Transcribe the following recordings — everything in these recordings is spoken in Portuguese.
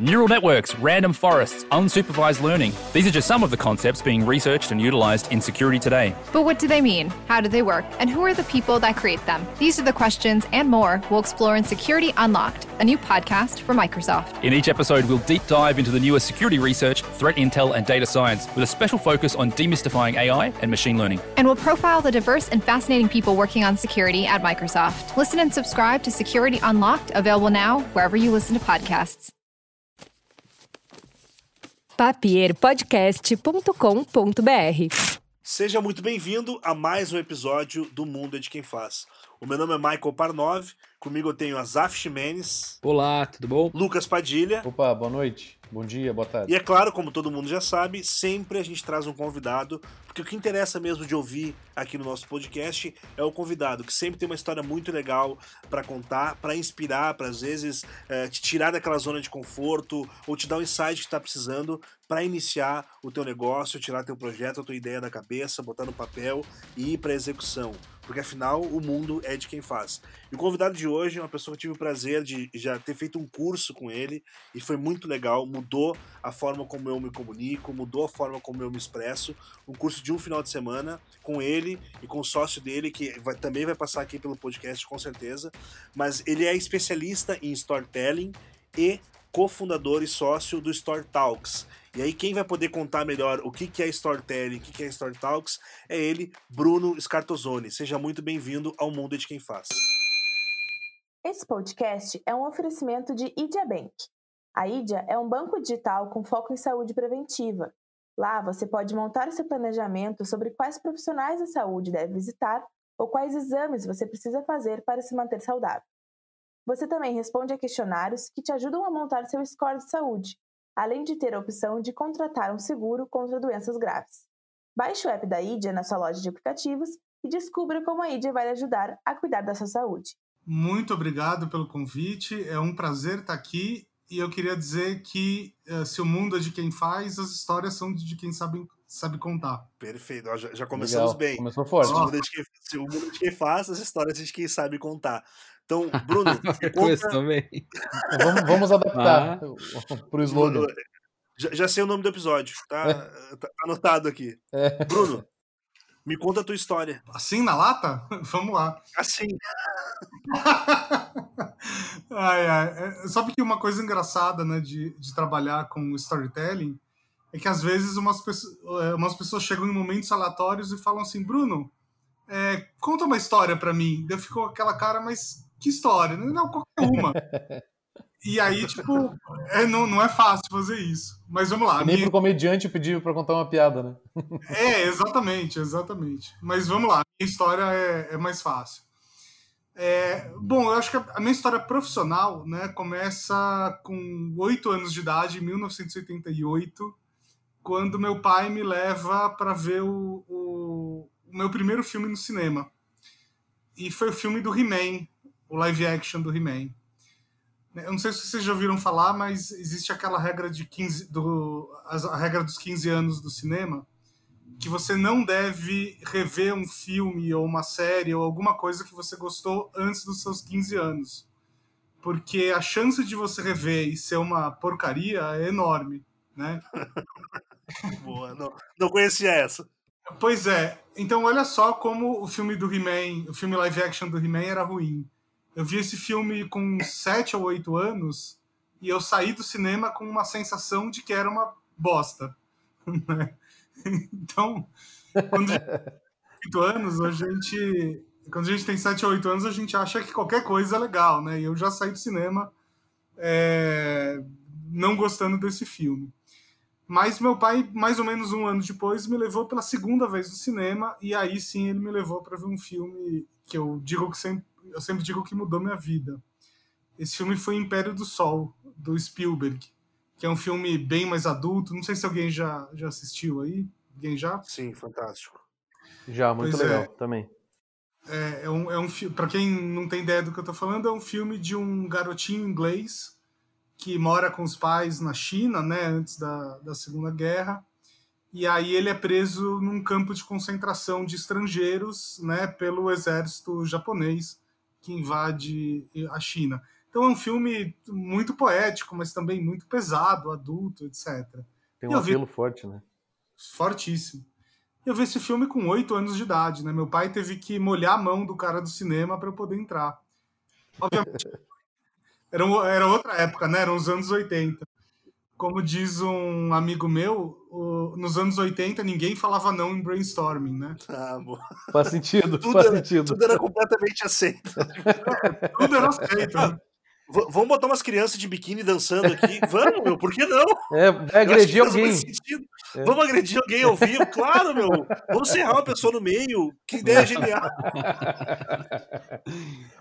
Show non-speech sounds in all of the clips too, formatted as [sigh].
Neural networks, random forests, unsupervised learning. These are just some of the concepts being researched and utilized in security today. But what do they mean? How do they work? And who are the people that create them? These are the questions and more we'll explore in Security Unlocked, a new podcast from Microsoft. In each episode, we'll deep dive into the newest security research, threat intel, and data science with a special focus on demystifying AI and machine learning. And we'll profile the diverse and fascinating people working on security at Microsoft. Listen and subscribe to Security Unlocked, available now wherever you listen to podcasts. papierpodcast.com.br Seja muito bem-vindo a mais um episódio do Mundo é de Quem Faz. O meu nome é Michael Parnov, comigo eu tenho Azaf Ximenes, Olá, tudo bom? Lucas Padilha, Opa, boa noite, bom dia, boa tarde. e é claro, como todo mundo já sabe, sempre a gente traz um convidado, porque o que interessa mesmo de ouvir aqui no nosso podcast é o convidado, que sempre tem uma história muito legal para contar, para inspirar, para às vezes eh, te tirar daquela zona de conforto ou te dar um insight que está precisando para iniciar o teu negócio, tirar teu projeto, a tua ideia da cabeça, botar no papel e ir para execução. Porque afinal o mundo é de quem faz. E o convidado de hoje é uma pessoa que eu tive o prazer de já ter feito um curso com ele e foi muito legal, mudou a forma como eu me comunico, mudou a forma como eu me expresso. Um curso de um final de semana com ele e com o sócio dele, que vai- também vai passar aqui pelo podcast com certeza. Mas ele é especialista em storytelling e cofundador e sócio do Story Talks. E aí quem vai poder contar melhor o que que é storytelling, o que que é Story Talks, é ele, Bruno Scartozoni. Seja muito bem-vindo ao mundo de quem faz. Esse podcast é um oferecimento de Idia Bank. A Idia é um banco digital com foco em saúde preventiva. Lá você pode montar o seu planejamento sobre quais profissionais da saúde deve visitar ou quais exames você precisa fazer para se manter saudável. Você também responde a questionários que te ajudam a montar seu score de saúde, além de ter a opção de contratar um seguro contra doenças graves. Baixe o app da Idia na sua loja de aplicativos e descubra como a Idia vai lhe ajudar a cuidar da sua saúde. Muito obrigado pelo convite. É um prazer estar aqui. E eu queria dizer que eh, se o mundo é de quem faz, as histórias são de quem sabe, sabe contar. Perfeito, já, já começamos Legal, bem. Começou Se forte. o, mundo é de quem, se o mundo é de quem faz, as histórias de quem sabe contar. Então, Bruno, [laughs] conta, bem. Vamos, vamos adaptar Ah. pro slogan. já, já sei o nome do episódio, tá, tá- tá anotado aqui. É. Bruno, me conta a tua história. Assim na lata? [laughs] Vamos lá. Assim, [laughs] ai, ai. É, Sabe que uma coisa engraçada né, de, de trabalhar com storytelling é que às vezes umas, pesso- eh, umas pessoas chegam em momentos aleatórios e falam assim: Bruno, é, conta uma história pra mim. Daí ficou aquela cara, mas que história? Não, qualquer uma. E aí, tipo, é, não, não é fácil fazer isso. Mas vamos lá. Nem minha- pro comediante pediu pra contar uma piada, né? é, exatamente, exatamente. Mas vamos lá, a minha história é, é mais fácil. É, bom, eu acho que a a minha história profissional né, começa com oito anos de idade, em 1988, quando meu pai me leva para ver o, o, o meu primeiro filme no cinema. E foi o filme do He-Man, o live action do He-Man. Eu não sei se vocês já ouviram falar, mas existe aquela regra de 15, do, a regra dos 15 anos do cinema, que você não deve rever um filme ou uma série ou alguma coisa que você gostou antes dos seus 15 anos. Porque a chance de você rever e ser uma porcaria é enorme, né? [laughs] boa. Não, não conhecia essa. Pois é. Então olha só como o filme do He-Man, o filme live action do He-Man era ruim. Eu vi esse filme com 7 ou 8 anos e eu saí do cinema com uma sensação de que era uma bosta. [laughs] né? então, quando a gente tem 8 anos, a gente quando a gente tem 7 ou 8 anos, a gente acha que qualquer coisa é legal, né? E eu já saí do cinema é, não gostando desse filme. Mas meu pai, mais ou menos um ano depois, me levou pela segunda vez no cinema e aí sim ele me levou para ver um filme que eu digo que sempre, eu sempre digo que mudou minha vida. Esse filme foi Império do Sol do Spielberg, que é um filme bem mais adulto. Não sei se alguém já já assistiu aí. Alguém já? Sim, fantástico. Já, muito Pois é. legal também. É, é um, é um filme. Para quem não tem ideia do que eu tô falando, é um filme de um garotinho inglês que mora com os pais na China, né, antes da, da Segunda Guerra. E aí ele é preso num campo de concentração de estrangeiros, né, pelo exército japonês que invade a China. Então é um filme muito poético, mas também muito pesado, adulto, etc. Tem um apelo vi... forte, né? Fortíssimo. Eu vi esse filme com oito anos de idade, né? Meu pai teve que molhar a mão do cara do cinema para eu poder entrar. Obviamente, [laughs] era, era outra época, né? Eram os anos 80. Como diz um amigo meu, o, nos anos 80 ninguém falava não em brainstorming, né? Ah, faz sentido, tudo faz era, sentido. Tudo era completamente aceito. tudo era aceito. Né? [laughs] Vamos botar umas crianças de biquíni dançando aqui? Vamos, meu, por que não? É, vai agredir alguém. É. Vamos agredir alguém ao vivo? Claro, meu. Vamos serrar uma pessoa no meio. Que ideia genial.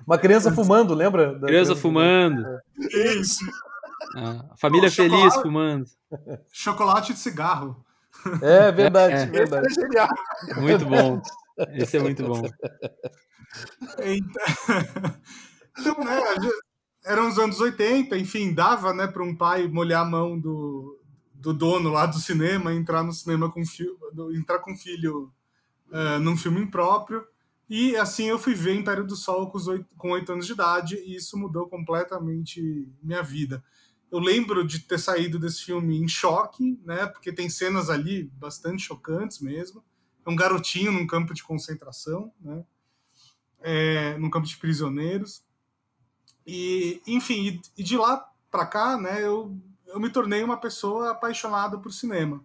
Uma criança [laughs] fumando, lembra? Criança, criança fumando. Isso. Ah, família feliz fumando. Chocolate de cigarro. É verdade, é. verdade. Esse é genial. Muito bom. Esse é muito bom. Então, [laughs] então né, eram os anos 80, enfim, dava né, para um pai molhar a mão do, do dono lá do cinema, entrar no cinema com entrar com o filho uh, num filme impróprio. E assim eu fui ver Império do Sol com, oito, com 8 anos de idade, e isso mudou completamente minha vida. Eu lembro de ter saído desse filme em choque, né? Porque tem cenas ali bastante chocantes mesmo. É um garotinho num campo de concentração, né? É, num campo de prisioneiros. E, enfim, e, de lá para cá, né, eu, eu me tornei uma pessoa apaixonada por cinema.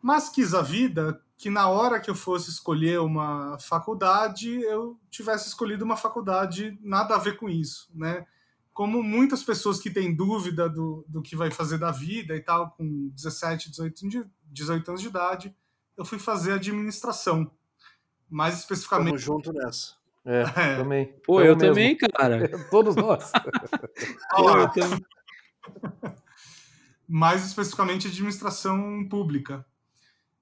Mas quis a vida que na hora que eu fosse escolher uma faculdade, eu tivesse escolhido uma faculdade nada a ver com isso, né? Como muitas pessoas que têm dúvida do, do que vai fazer da vida e tal, com 17, 18, 18 anos de idade, eu fui fazer administração. Mais especificamente. Tamo junto nessa. É, [laughs] é. também. Pô, eu, [laughs] eu também, cara. Todos nós. Pô, eu também. Mais especificamente administração pública.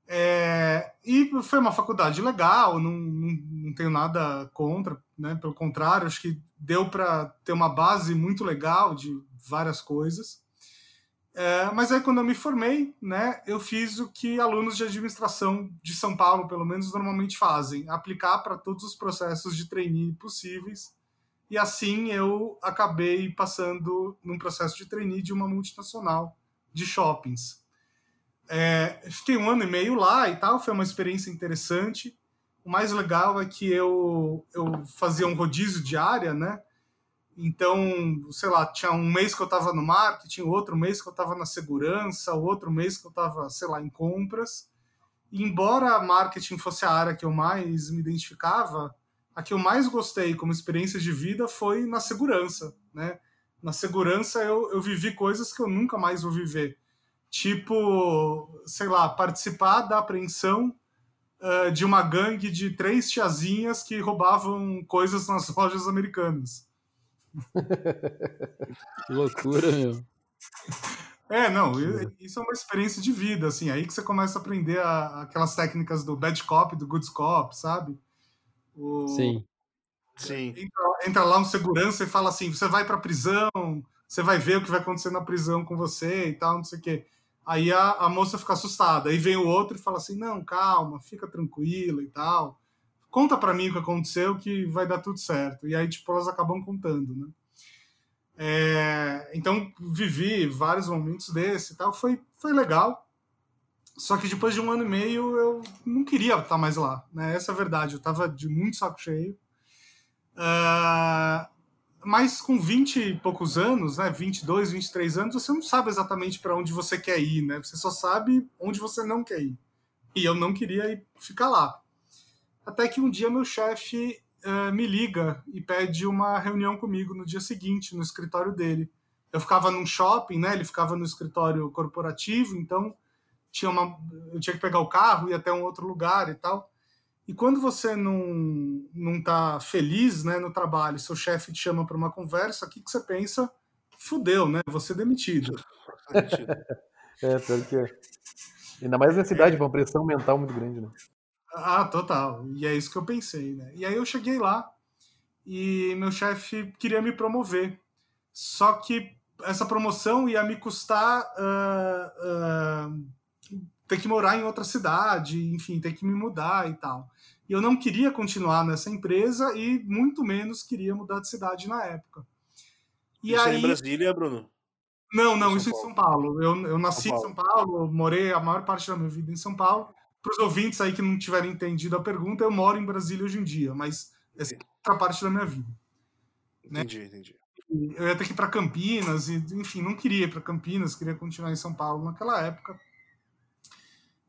É, e foi uma faculdade legal, não, não, tenho nada contra, né? pelo contrário, acho que deu para ter uma base muito legal de várias coisas. É, mas aí, quando eu me formei, né, eu fiz o que alunos de administração de São Paulo, pelo menos, normalmente fazem: aplicar para todos os processos de trainee possíveis. E assim eu acabei passando num processo de trainee de uma multinacional de shoppings. É, fiquei um ano e meio lá e tal, foi uma experiência interessante. O mais legal é que eu, eu fazia um rodízio de área, né? Então, sei lá, tinha um mês que eu estava no marketing, outro mês que eu estava na segurança, outro mês que eu estava, sei lá, em compras. E embora marketing fosse a área que eu mais me identificava, a que eu mais gostei como experiência de vida foi na segurança, né? Na segurança eu, eu vivi coisas que eu nunca mais vou viver. Tipo, sei lá, participar da apreensão uh, de uma gangue de três tiazinhas que roubavam coisas nas [laughs] lojas americanas que loucura, meu. É, não, isso é uma experiência de vida, assim, aí que você começa a aprender a, aquelas técnicas do bad cop, do good cop, sabe? O, Sim. Sim. Entra, entra, lá um segurança e fala assim: você vai pra prisão, você vai ver o que vai acontecer na prisão com você e tal, não sei o quê. Aí a, a moça fica assustada, aí vem o outro e fala assim: não, calma, fica tranquila e tal conta para mim o que aconteceu que vai dar tudo certo. E aí, tipo, elas acabam contando, né? É, então, vivi vários momentos desse e tal, foi, foi legal. Só que depois de um ano e meio eu não queria estar mais lá, né? Essa é a verdade, eu estava de muito saco cheio. Uh, mas com 20 e poucos anos, né, 22, 23 anos, você não sabe exatamente para onde você quer ir, né? Você só sabe onde você não quer ir. E eu não queria ir ficar lá. Até que um dia meu chefe uh, me liga e pede uma reunião comigo no dia seguinte, no escritório dele. Eu ficava num shopping, né? Ele ficava no escritório corporativo, então tinha uma, eu tinha que pegar o carro, ir até um outro lugar e tal. E quando você não não está feliz, né, no trabalho, seu chefe te chama para uma conversa, o que, que você pensa? Fudeu, né? Você é demitido. [laughs] é, pior que é. Ainda mais nessa idade, uma pressão mental muito grande, né? Ah, total. E é isso que eu pensei, né? E aí eu cheguei lá e meu chefe queria me promover. Só que essa promoção ia me custar uh, uh, ter que morar em outra cidade, enfim, ter que me mudar e tal. E eu não queria continuar nessa empresa e muito menos queria mudar de cidade na época. E Isso aí, é em Brasília, Bruno? Não, não, isso em São Paulo. Eu, eu nasci São em São Paulo, morei a maior parte da minha vida em São Paulo. Para os ouvintes aí que não tiverem entendido a pergunta, eu moro em Brasília hoje em dia, mas essa é outra parte da minha vida. Né? Entendi, entendi. Eu ia ter que ir para Campinas, e, enfim, não queria ir para Campinas, queria continuar em São Paulo naquela época.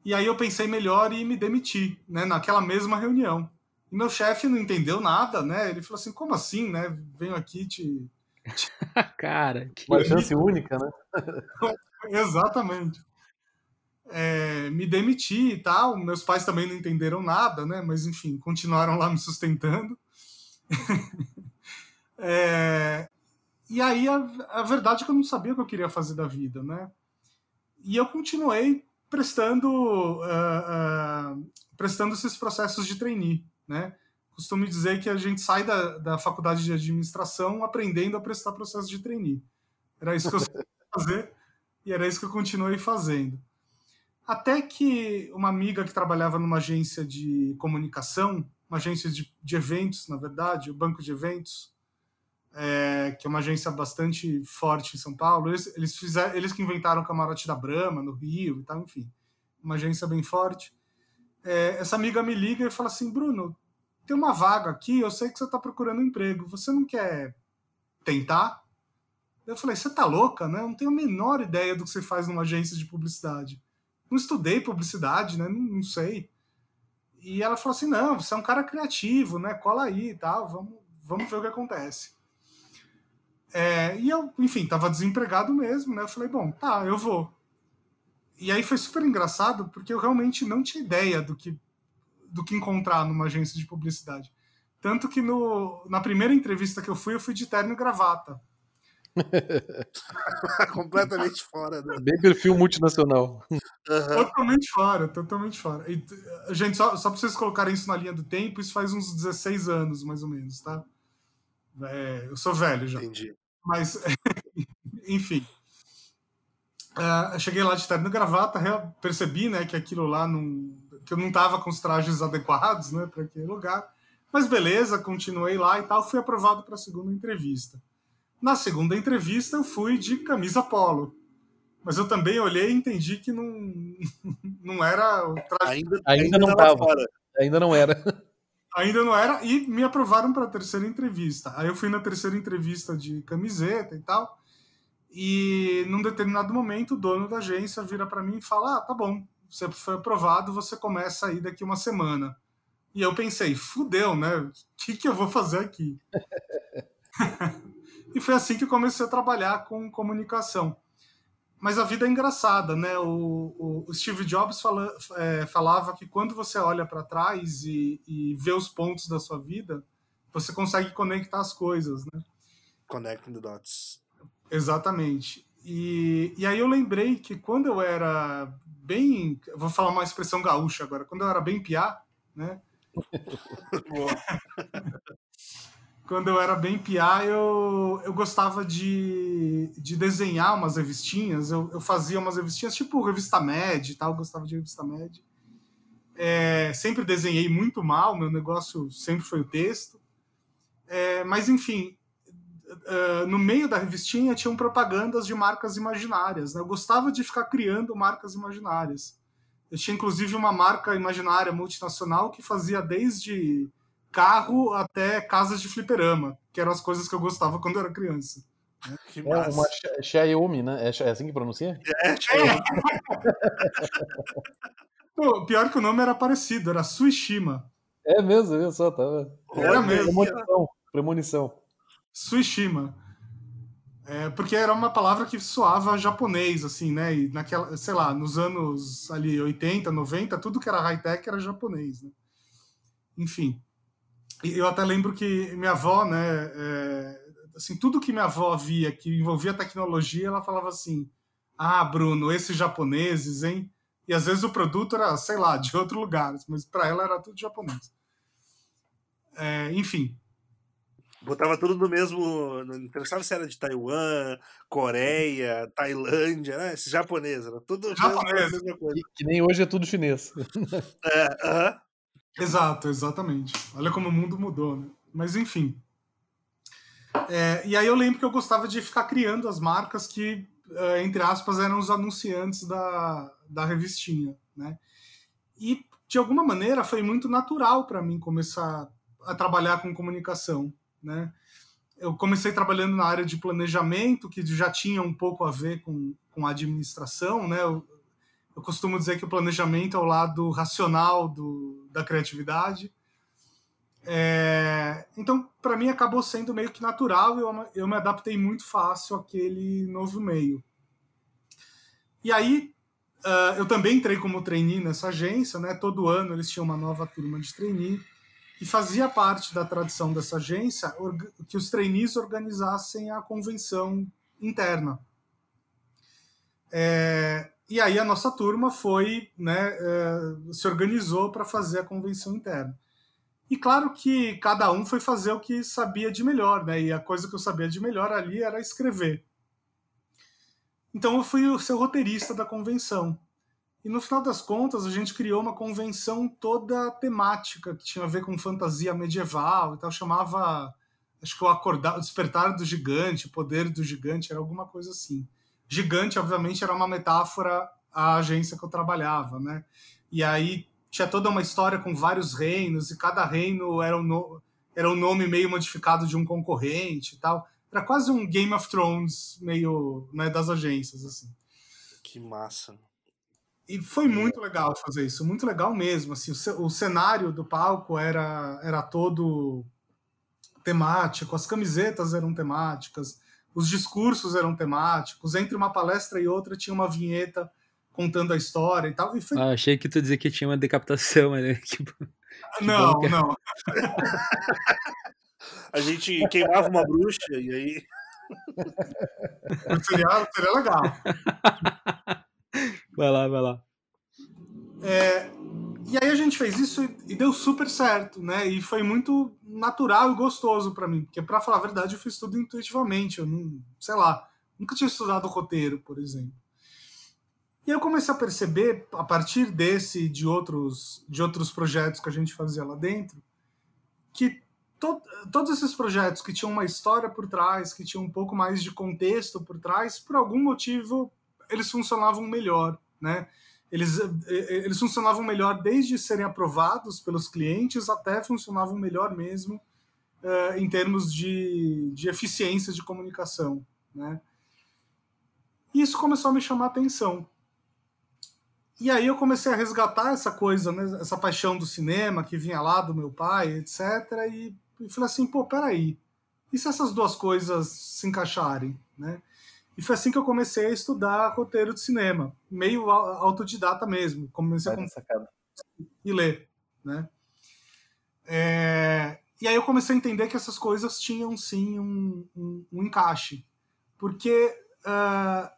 E aí eu pensei melhor e me demiti, né, naquela mesma reunião. E meu chefe não entendeu nada, né? Ele falou assim: como assim, né? Venho aqui te. [laughs] Cara, que Uma chance única, né? [laughs] Exatamente. É, me demiti e tal. Meus pais também não entenderam nada, né? Mas enfim, continuaram lá me sustentando. [laughs] É, e aí a, a verdade é que eu não sabia o que eu queria fazer da vida, né? E eu continuei prestando ah, ah, prestando esses processos de trainee, né? Costumo dizer que a gente sai da, da faculdade de administração aprendendo a prestar processo de trainee. Era isso que eu sabia [laughs] fazer e era isso que eu continuei fazendo. Até que uma amiga que trabalhava numa agência de comunicação, uma agência de, de eventos, na verdade, o Banco de Eventos, é, que é uma agência bastante forte em São Paulo, eles, eles, fizeram, eles que inventaram o camarote da Brahma, no Rio e tal, enfim, uma agência bem forte. É, essa amiga me liga e fala assim, Bruno, tem uma vaga aqui, eu sei que você está procurando emprego, você não quer tentar? Eu falei, você tá louca, né? Eu não tenho a menor ideia do que você faz numa agência de publicidade. Não estudei publicidade, né? Não, não sei. E ela falou assim, não, você é um cara criativo, né? Cola aí e tal, vamos, vamos ver o que acontece. É, e eu, enfim, tava desempregado mesmo, né? Eu falei, bom, tá, eu vou. E aí foi super engraçado, porque eu realmente não tinha ideia do que, do que encontrar numa agência de publicidade. Tanto que no, na primeira entrevista que eu fui, eu fui de terno e gravata. [laughs] Completamente fora. Né? Bem perfil multinacional. Uhum. Totalmente fora, totalmente fora. E, gente, só, só pra vocês colocarem isso na linha do tempo, isso faz uns 16 anos, mais ou menos, tá? É, eu sou velho já. Entendi. Mas, [laughs] enfim. Uh, cheguei lá de terno e gravata, percebi né, que aquilo lá não. que eu não tava com os trajes adequados né, para aquele lugar. Mas beleza, continuei lá e tal, fui aprovado para a segunda entrevista. Na segunda entrevista, eu fui de camisa polo. Mas eu também olhei e entendi que não, [laughs] não era o traje. Ainda, ainda não estava. Ainda não era. Ainda não era. E me aprovaram para a terceira entrevista. Aí eu fui na terceira entrevista de camiseta e tal. E num determinado momento, o dono da agência vira para mim e fala: Ah, tá bom, você foi aprovado, você começa aí daqui uma semana. E eu pensei: fudeu, né? O que, que eu vou fazer aqui? [laughs] E foi assim que comecei a trabalhar com comunicação. Mas a vida é engraçada, né? O, o Steve Jobs fala, é, falava que quando você olha para trás e, e, vê os pontos da sua vida, você consegue conectar as coisas, né? Connecting the dots. Exatamente. E, e aí eu lembrei que quando eu era bem, vou falar uma expressão gaúcha agora, quando eu era bem piá, né? [laughs] [laughs] quando eu era bem piá, eu, eu gostava de, de desenhar umas revistinhas. Eu, eu fazia umas revistinhas, tipo revista Med e tal, eu gostava de revista Med. É, sempre desenhei muito mal, meu negócio sempre foi o texto. É, mas, enfim, uh, no meio da revistinha tinham propagandas de marcas imaginárias. Né? Eu gostava de ficar criando marcas imaginárias. Eu tinha, inclusive, uma marca imaginária multinacional que fazia desde carro até casas de fliperama, que eram as coisas que eu gostava quando eu era criança. Que é uma Xiaomi, né? É assim que pronuncia? É, Xiaomi. [laughs] Pô, pior que o nome era parecido, era Suishima. É mesmo, viu só, tava. Era mesmo. Premonição. Premonição. Suishima. É, porque era uma palavra que soava japonês, assim, né? E naquela, sei lá, nos anos ali 80, 90, tudo que era high-tech era japonês, né? Enfim. Eu até lembro que minha avó, né, é, assim, tudo que minha avó via que envolvia tecnologia, ela falava assim: "Ah, Bruno, esses japoneses, hein?" E às vezes o produto era, sei lá, de outro lugar, mas para ela era tudo japonês. É, enfim. Botava tudo no mesmo. Não interessava se era de Taiwan, Coreia, Tailândia, né? Esse japonês, era tudo japonês. mesma coisa. Que nem hoje é tudo chinês. É, uh -huh. Exato, exatamente. Olha como o mundo mudou, né? Mas enfim. É, e aí eu lembro que eu gostava de ficar criando as marcas que, uh, entre aspas, eram os anunciantes da, da revistinha, né? E, de alguma maneira, foi muito natural para mim começar a trabalhar com comunicação, né? Eu comecei trabalhando na área de planejamento, que já tinha um pouco a ver com, com administração, né? Eu, eu costumo dizer que o planejamento é o lado racional do, da criatividade. É, então, para mim, acabou sendo meio que natural eu, eu me adaptei muito fácil àquele novo meio. E aí, uh, eu também entrei como trainee nessa agência, né? Todo ano eles tinham uma nova turma de trainee e fazia parte da tradição dessa agência que os trainees organizassem a convenção interna. É, e aí a nossa turma foi, né, é, se organizou para fazer a convenção interna. E claro que cada um foi fazer o que sabia de melhor, né? E a coisa que eu sabia de melhor ali era escrever. Então eu fui o seu roteirista da convenção. E no final das contas, a gente criou uma convenção toda temática, que tinha a ver com fantasia medieval e tal, chamava, acho que o acordar, despertar do gigante, o poder do gigante, era alguma coisa assim. Gigante, obviamente, era uma metáfora à agência que eu trabalhava, né? E aí tinha toda uma história com vários reinos, e cada reino era um, no, era um nome meio modificado de um concorrente e tal. Era quase um Game of Thrones meio né, das agências, assim. Que massa. E foi muito legal fazer isso, muito legal mesmo. Assim, o, cenário do palco era, era todo temático, as camisetas eram temáticas, os discursos eram temáticos. Entre uma palestra e outra tinha uma vinheta contando a história e tal. E foi... ah, achei que tu dizia que tinha uma decapitação, né? [laughs] Tipo, não, que... não. a gente queimava uma bruxa e aí. seria, seria legal. [laughs] Vai lá, vai lá. É, e aí a gente fez isso e, deu super certo, né? E foi muito natural e gostoso para mim, porque para falar a verdade eu fiz tudo intuitivamente, eu não, sei lá, nunca tinha estudado roteiro, por exemplo. E eu comecei a perceber, a partir desse de outros, de outros projetos que a gente fazia lá dentro, que to, todos esses projetos que tinham uma história por trás, que tinham um pouco mais de contexto por trás, por algum motivo eles funcionavam melhor, né? Eles, eles funcionavam melhor desde serem aprovados pelos clientes até funcionavam melhor mesmo uh, em termos de, de eficiência de comunicação, né? E isso começou a me chamar a atenção. E aí eu comecei a resgatar essa coisa, né, essa paixão do cinema que vinha lá do meu pai, etc. E, e falei assim, pô, peraí, e se essas duas coisas se encaixarem, né? E foi assim que eu comecei a estudar roteiro de cinema, meio autodidata mesmo. Comecei a e ler, né? É... E aí eu comecei a entender que essas coisas tinham sim um, um, um encaixe, porque uh,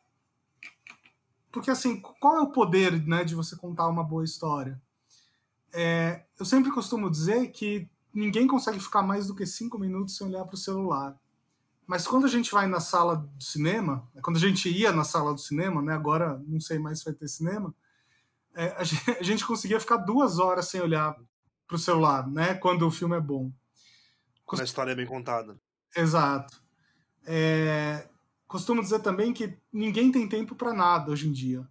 porque, assim, qual é o poder né, de você contar uma boa história? É, eu sempre costumo dizer que ninguém consegue ficar mais do que cinco minutos sem olhar para o celular. Mas quando a gente vai na sala do cinema, quando a gente ia na sala do cinema, né, agora não sei mais se vai ter cinema, é, a, gente, [laughs] a, gente, conseguia ficar duas horas sem olhar para o celular, né, quando o filme é bom. Quando a história é bem contada. Exato. É, costumo dizer também que ninguém tem tempo para nada hoje em dia.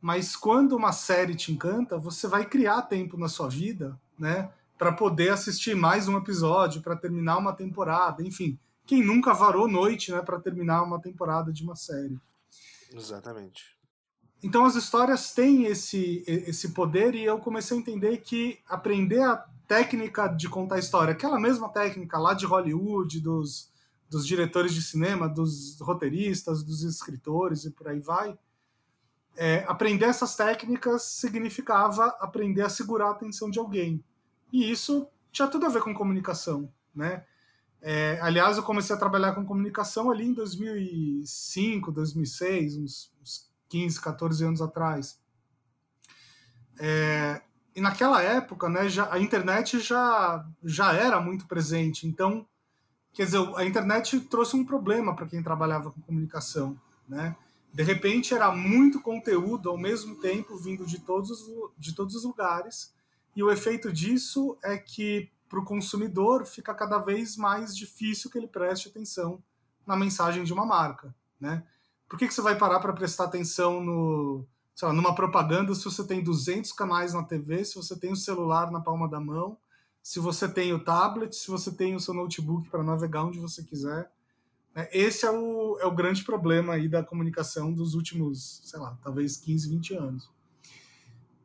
Mas quando uma série te encanta, você vai criar tempo na sua vida, né, para poder assistir mais um episódio, para terminar uma temporada, enfim. Quem nunca varou noite, né, para terminar uma temporada de uma série? Exatamente. Então as histórias têm esse esse poder e eu comecei a entender que aprender a técnica de contar história, aquela mesma técnica lá de Hollywood, dos dos diretores de cinema, dos roteiristas, dos escritores e por aí vai. É, aprender essas técnicas significava aprender a segurar a atenção de alguém. E isso tinha tudo a ver com comunicação, né? É, aliás, eu comecei a trabalhar com comunicação ali em 2005, 2006, uns, uns 15, 14 anos atrás. É, e naquela época, né, já, a internet já, já era muito presente, então Quer dizer, a internet trouxe um problema para quem trabalhava com comunicação, né? De repente era muito conteúdo ao mesmo tempo vindo de todos, de todos os lugares, e o efeito disso é que para o consumidor fica cada vez mais difícil que ele preste atenção na mensagem de uma marca, né? Por que, que você vai parar para prestar atenção no, lá, numa propaganda se você tem 200 canais na TV, se você tem o celular na palma da mão, se você tem o tablet, se você tem o seu notebook para navegar onde você quiser? Né? Esse é o, é o grande problema aí da comunicação dos últimos, sei lá, talvez 15, 20 anos.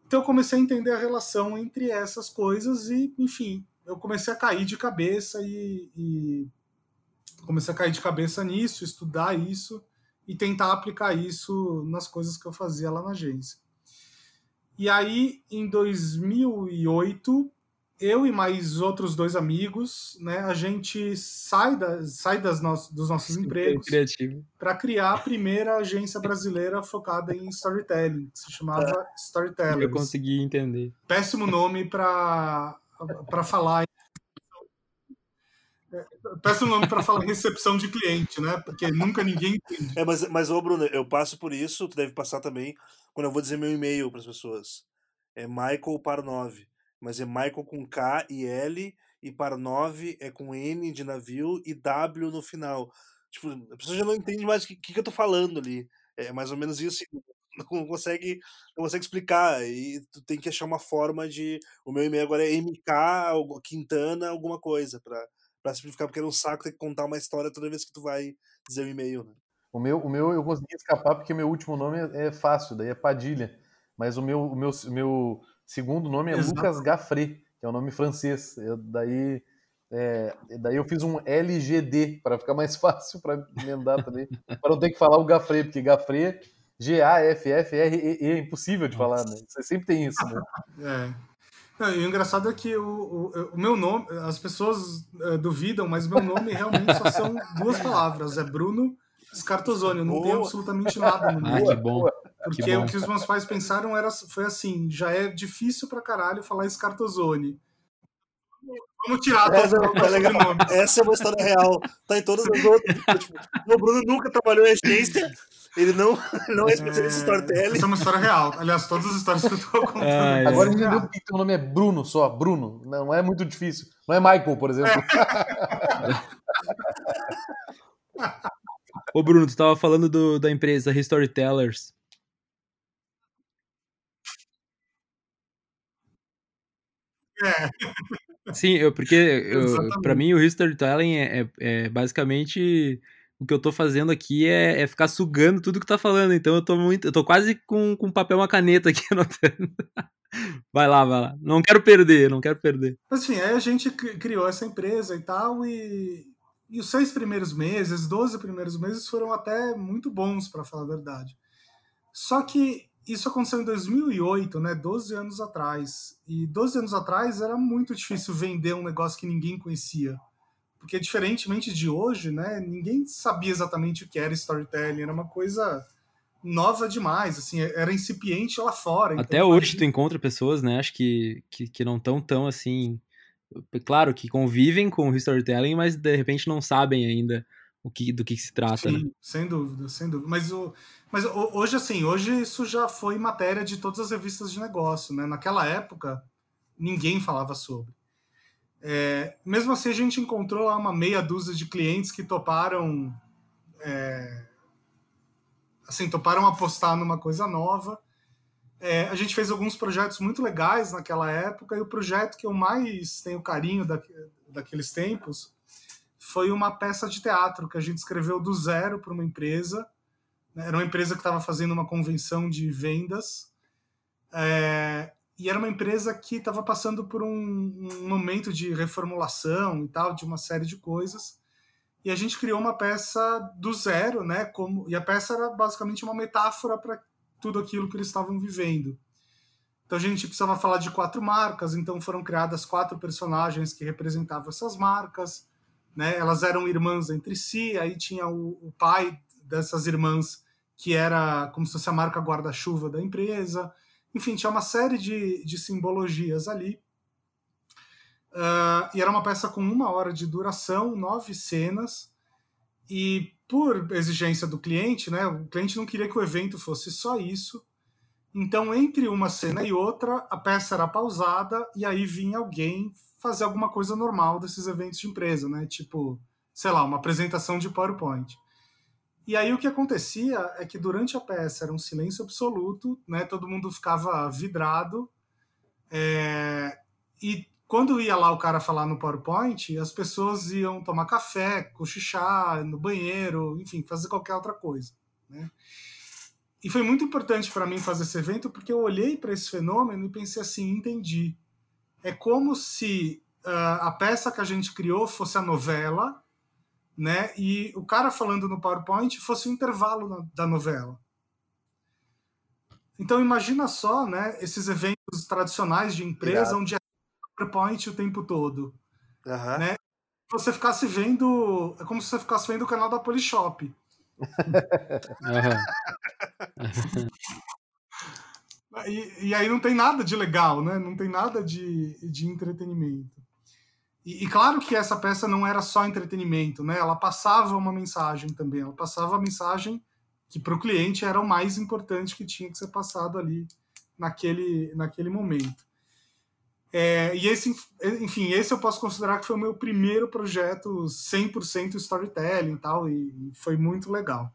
Então eu comecei a entender a relação entre essas coisas e, enfim, eu comecei a cair de cabeça e, e comecei a cair de cabeça nisso, estudar isso e tentar aplicar isso nas coisas que eu fazia lá na agência. E aí, em 2008, eu e mais outros dois amigos, né, a gente sai, da, sai das no, dos nossos empregos para criar a primeira agência brasileira focada em storytelling, que se chamava é. Storytellers. Eu consegui entender. Péssimo nome para falar. Péssimo nome para falar recepção de cliente, né? Porque nunca ninguém entende. É, mas, mas, ô Bruno, eu passo por isso, tu deve passar também, quando eu vou dizer meu e-mail para as pessoas. É Michael para 9 mas é Michael com K e L, e para 9 é com N de navio e W no final. Tipo, a pessoa já não entende mais o que, que, eu tô falando ali. É mais ou menos isso. Não consegue, não consegue explicar. E tu tem que achar uma forma de. O meu e-mail agora é MK Quintana, alguma coisa, para para simplificar, porque é um saco ter que contar uma história toda vez que tu vai dizer o e-mail. Né? O meu, o meu eu consegui escapar porque meu último nome é, é fácil, daí é Padilha. Mas o meu, o meu, meu Segundo nome é Exato. Lucas Gaffré, que é um nome francês. Eu, daí, é, daí eu fiz um LGD para ficar mais [laughs] fácil para emendar também, para não ter que falar o Gaffré, porque Gaffré, G-A-F-F-R-E, é impossível de falar, né? Você sempre tem isso, né? [laughs] É. Não, e o engraçado é que o, o, o meu nome, as pessoas é, duvidam, mas meu nome realmente só são duas palavras: é Bruno Scartozoni. Eu não tenho absolutamente nada no nome. Ah, que bom. Porque que o que os meus pais pensaram era, foi assim: já é difícil pra caralho falar Scartozone. Vamos tirar essa, é essa é uma história real. Tá em todas as outras. Tipo, o Bruno nunca trabalhou em agência. Ele não, [laughs] não é especialista em storytelling. Essa é uma história real. Aliás, todas as histórias que eu tô contando. É, Agora entendeu que o nome é Bruno só. Bruno. Não é muito difícil. Não é Michael, por exemplo. Ô, Bruno, tu tava falando do, da empresa Storytellers. É. Sim, eu, porque para mim o storytelling é, é, é, basicamente o que eu tô fazendo aqui é, é, ficar sugando tudo que tá falando. Então eu tô muito. Eu tô quase com, com papel e uma caneta aqui [laughs] anotando. Vai lá, vai lá. Não quero perder, não quero perder. Mas enfim, aí a gente criou essa empresa e tal, e, e os seis primeiros meses, 12 primeiros meses foram até muito bons, para falar a verdade. Só que isso aconteceu em 2008, né? 12 anos atrás. E 12 anos atrás era muito difícil vender um negócio que ninguém conhecia. Porque, diferentemente de hoje, né? Ninguém sabia exatamente o que era storytelling. Era uma coisa nova demais, assim, era incipiente lá fora. Então Até hoje tu encontra pessoas, né? Acho que, que, que não estão tão assim. Claro que convivem com o storytelling, mas de repente não sabem ainda o que, do que se trata. Sim, né? sem dúvida, sem dúvida. Mas, o, mas hoje, assim, hoje isso já foi matéria de todas as revistas de negócio, né? Naquela época, ninguém falava sobre. É, mesmo assim, a gente encontrou lá uma meia dúzia de clientes que toparam, é, assim, toparam apostar numa coisa nova. É, a gente fez alguns projetos muito legais naquela época e o projeto que eu mais tenho carinho da, daqueles tempos foi uma peça de teatro que a gente escreveu do zero para uma empresa. Né? Era uma empresa que estava fazendo uma convenção de vendas. É, e era uma empresa que estava passando por um, um, momento de reformulação e tal, de uma série de coisas. E a gente criou uma peça do zero, né? Como, e a peça era basicamente uma metáfora para tudo aquilo que eles estavam vivendo. Então a gente precisava falar de quatro marcas, então foram criadas quatro personagens que representavam essas marcas né? Elas eram irmãs entre si, aí tinha o, o pai dessas irmãs que era como se fosse a marca guarda-chuva da empresa. Enfim, tinha uma série de, de simbologias ali. Uh, e era uma peça com uma hora de duração, nove cenas. E por exigência do cliente, né, o cliente não queria que o evento fosse só isso. Então, entre uma cena e outra, a peça era pausada e aí vinha alguém fazer alguma coisa normal desses eventos de empresa, né? Tipo, sei lá, uma apresentação de PowerPoint. E aí o que acontecia é que durante a peça era um silêncio absoluto, né? Todo mundo ficava vidrado. É... E quando ia lá o cara falar no PowerPoint, as pessoas iam tomar café, cochichar, no banheiro, enfim, fazer qualquer outra coisa, né? E foi muito importante para mim fazer esse evento porque eu olhei para esse fenômeno e pensei assim, entendi. É como se uh, a peça que a gente criou fosse a novela né? E o cara falando no PowerPoint fosse o intervalo da novela. Então imagina só, né? Esses eventos tradicionais de empresa Irado. onde é PowerPoint o tempo todo, uhum. né? Você ficasse vendo, é como se você ficasse vendo o canal da Polishop. [laughs] e, e aí não tem nada de legal, né? Não tem nada de, de entretenimento. E, e, claro que essa peça não era só entretenimento, né? Ela passava uma mensagem também. Ela passava a mensagem que para o cliente era o mais importante que tinha que ser passado ali naquele, naquele momento. É, e esse, enfim, esse eu posso considerar que foi o meu primeiro projeto 100% storytelling e tal, e foi muito legal.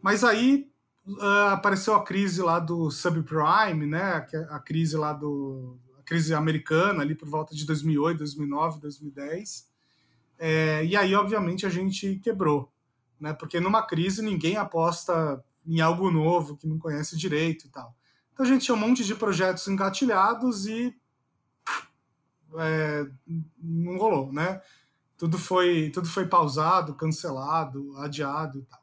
Mas aí uh, apareceu a crise lá do subprime, né? A crise lá do, crise americana ali por volta de 2008, 2009, 2010. É, e aí, obviamente, a gente quebrou, né? Porque numa crise ninguém aposta em algo novo que não conhece direito e tal. Então a gente tinha um monte de projetos engatilhados e é, não rolou, né? Tudo foi, tudo foi pausado, cancelado, adiado e tal.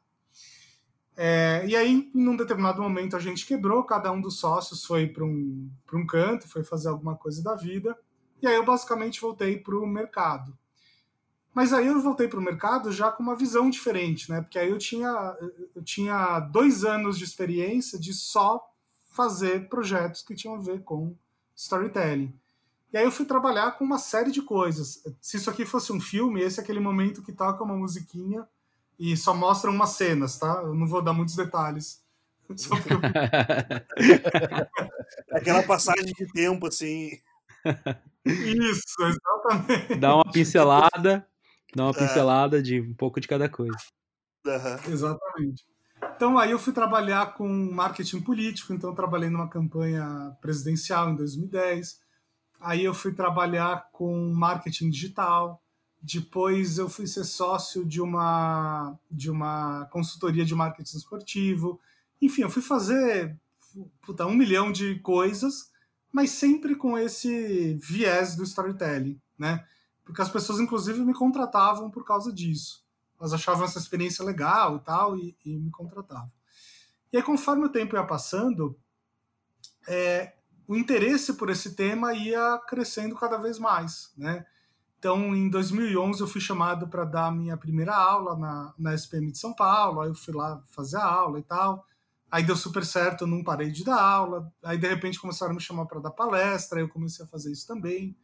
É, e aí, num determinado momento, a gente quebrou, cada um dos sócios foi para um, um canto, foi fazer alguma coisa da vida, e aí eu basicamente voltei para o mercado. Mas aí eu voltei para o mercado já com uma visão diferente, né? Porque aí eu tinha, eu tinha dois anos de experiência de só fazer projetos que tinham a ver com storytelling. E aí eu fui trabalhar com uma série de coisas. Se isso aqui fosse um filme, esse é aquele momento que toca uma musiquinha e só mostram umas cenas, tá? Eu não vou dar muitos detalhes. [laughs] Eu... [laughs] Aquela passagem de tempo, assim. Isso, exatamente. Dá uma pincelada, dá uma é. pincelada de um pouco de cada coisa. Uhum. Exatamente. Então aí eu fui trabalhar com marketing político, então trabalhei numa campanha presidencial em 2010. Aí eu fui trabalhar com marketing digital, depois eu fui ser sócio de uma de uma consultoria de marketing esportivo. Enfim, eu fui fazer puta, um milhão de coisas, mas sempre com esse viés do storytelling, né? Porque as pessoas, inclusive, me contratavam por causa disso. Elas achavam essa experiência legal e tal, e, e me contratavam. E aí, conforme o tempo ia passando, é, o interesse por esse tema ia crescendo cada vez mais, né? Então, em 2011, eu fui chamado para dar a minha primeira aula na, na SPM de São Paulo. Aí eu fui lá fazer a aula e tal. Aí deu super certo, eu não parei de dar aula. Aí, de repente, começaram a me chamar para dar palestra. Aí eu comecei a fazer isso também.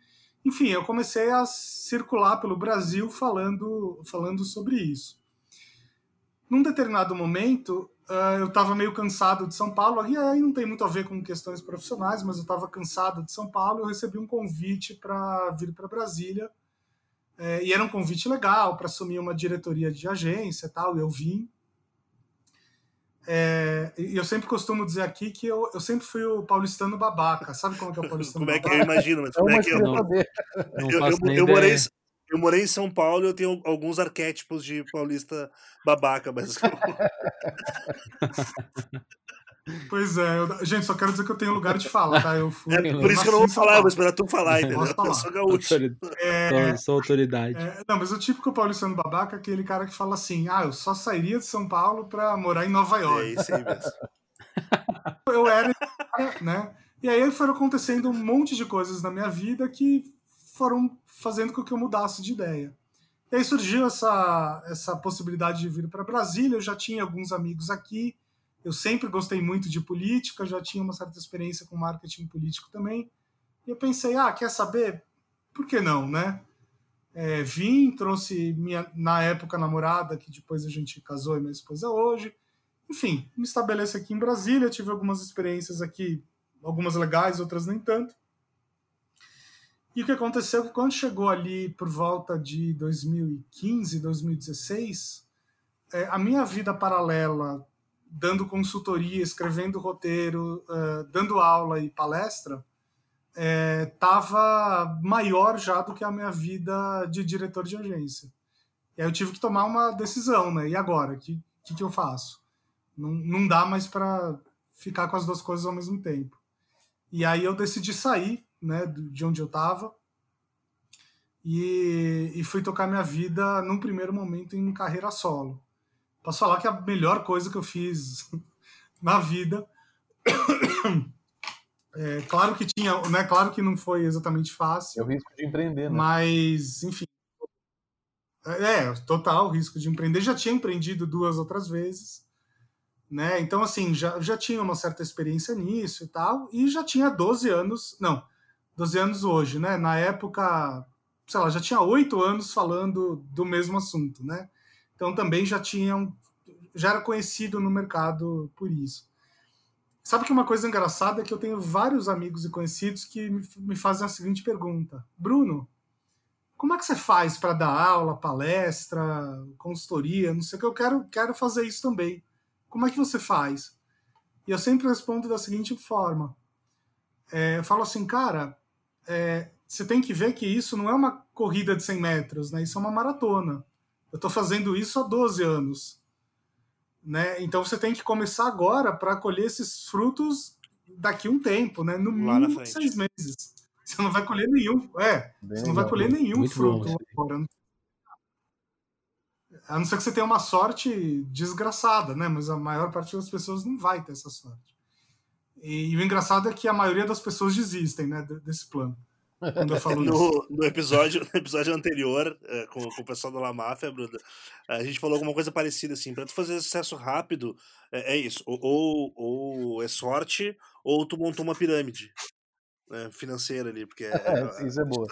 Enfim, eu comecei a circular pelo Brasil falando, falando sobre isso. Num determinado momento, uh, eu estava meio cansado de São Paulo. E aí não tem muito a ver com questões profissionais, mas eu estava cansado de São Paulo. Eu recebi um convite para vir para Brasília é, e era um convite legal para assumir uma diretoria de agência tal, e eu vim. É, e eu sempre costumo dizer aqui que eu, eu sempre fui o paulistano babaca. Sabe como é que é o paulistano como babaca? Como é que eu imagino, mas como é que eu... Não, [laughs] não eu, eu, eu morei, eu morei em São Paulo e eu tenho alguns arquétipos de paulista babaca, mas... [laughs] Pois é, eu, gente, só quero dizer que eu tenho lugar de fala, tá? Eu fui, é, por isso que eu não vou falar, eu vou esperar tu falar, entendeu? Falar. Eu sou gaúcho. É, sou autoridade. É, não, mas o típico paulistano babaca é aquele cara que fala assim: ah, eu só sairia de São Paulo pra morar em Nova York. É isso aí mesmo. [laughs] eu era, né? E aí foram acontecendo um monte de coisas na minha vida que foram fazendo com que eu mudasse de ideia. E aí surgiu essa, essa possibilidade de vir para Brasília. Eu já tinha alguns amigos aqui eu sempre gostei muito de política, já tinha uma certa experiência com marketing político também. E eu pensei, ah, quer saber? Por que não, né? É, vim, trouxe minha, na época, namorada, que depois a gente casou e minha esposa hoje. Enfim, me estabeleci aqui em Brasília, tive algumas experiências aqui, algumas legais, outras nem tanto. E o que aconteceu é que quando chegou ali por volta de 2015, 2016, é, a minha vida paralela, dando consultoria, escrevendo roteiro, uh, dando aula e palestra, estava é, maior já do que a minha vida de diretor de agência. E aí eu tive que tomar uma decisão, né? E agora? O que, que, que eu faço? Não, não dá mais para ficar com as duas coisas ao mesmo tempo. E aí eu decidi sair né, de onde eu estava e, e fui tocar minha vida num primeiro momento em carreira solo. Posso falar que é a melhor coisa que eu fiz [laughs] na vida [coughs] é, claro que tinha, né? Claro que não foi exatamente fácil. É o risco de empreender, né? Mas, enfim. É, total risco de empreender. Já tinha empreendido duas outras vezes, né? Então, assim, já, já tinha uma certa experiência nisso e tal, e já tinha 12 anos, não, 12 anos hoje, né? Na época, sei lá, já tinha oito anos falando do mesmo assunto, né? Então também já tinha, já era conhecido no mercado por isso. Sabe que uma coisa engraçada é que eu tenho vários amigos e conhecidos que me fazem a seguinte pergunta: Bruno, como é que você faz para dar aula, palestra, consultoria, não sei o que, eu quero, quero fazer isso também. Como é que você faz? E eu sempre respondo da seguinte forma: é, eu falo assim, cara, é, você tem que ver que isso não é uma corrida de 100 metros, né? Isso é uma maratona. Eu estou fazendo isso há 12 anos. Né? Então você tem que começar agora para colher esses frutos daqui um tempo, né? No mínimo seis meses. Você não vai colher nenhum, é, Bem você não vai colher nenhum Muito fruto agora. A não ser que você tenha uma sorte desgraçada, né? Mas a maior parte das pessoas não vai ter essa sorte. E, e o engraçado é que a maioria das pessoas desistem, né, desse plano. Quando eu falo no, isso. no episódio, no episódio anterior, é, com, com, o pessoal da La Máfia, Bruno, a gente falou alguma coisa parecida assim. Para tu fazer sucesso rápido, é, é isso. Ou, ou, é sorte, ou tu montou uma pirâmide né, financeira ali, porque [laughs] é, é, isso é boa.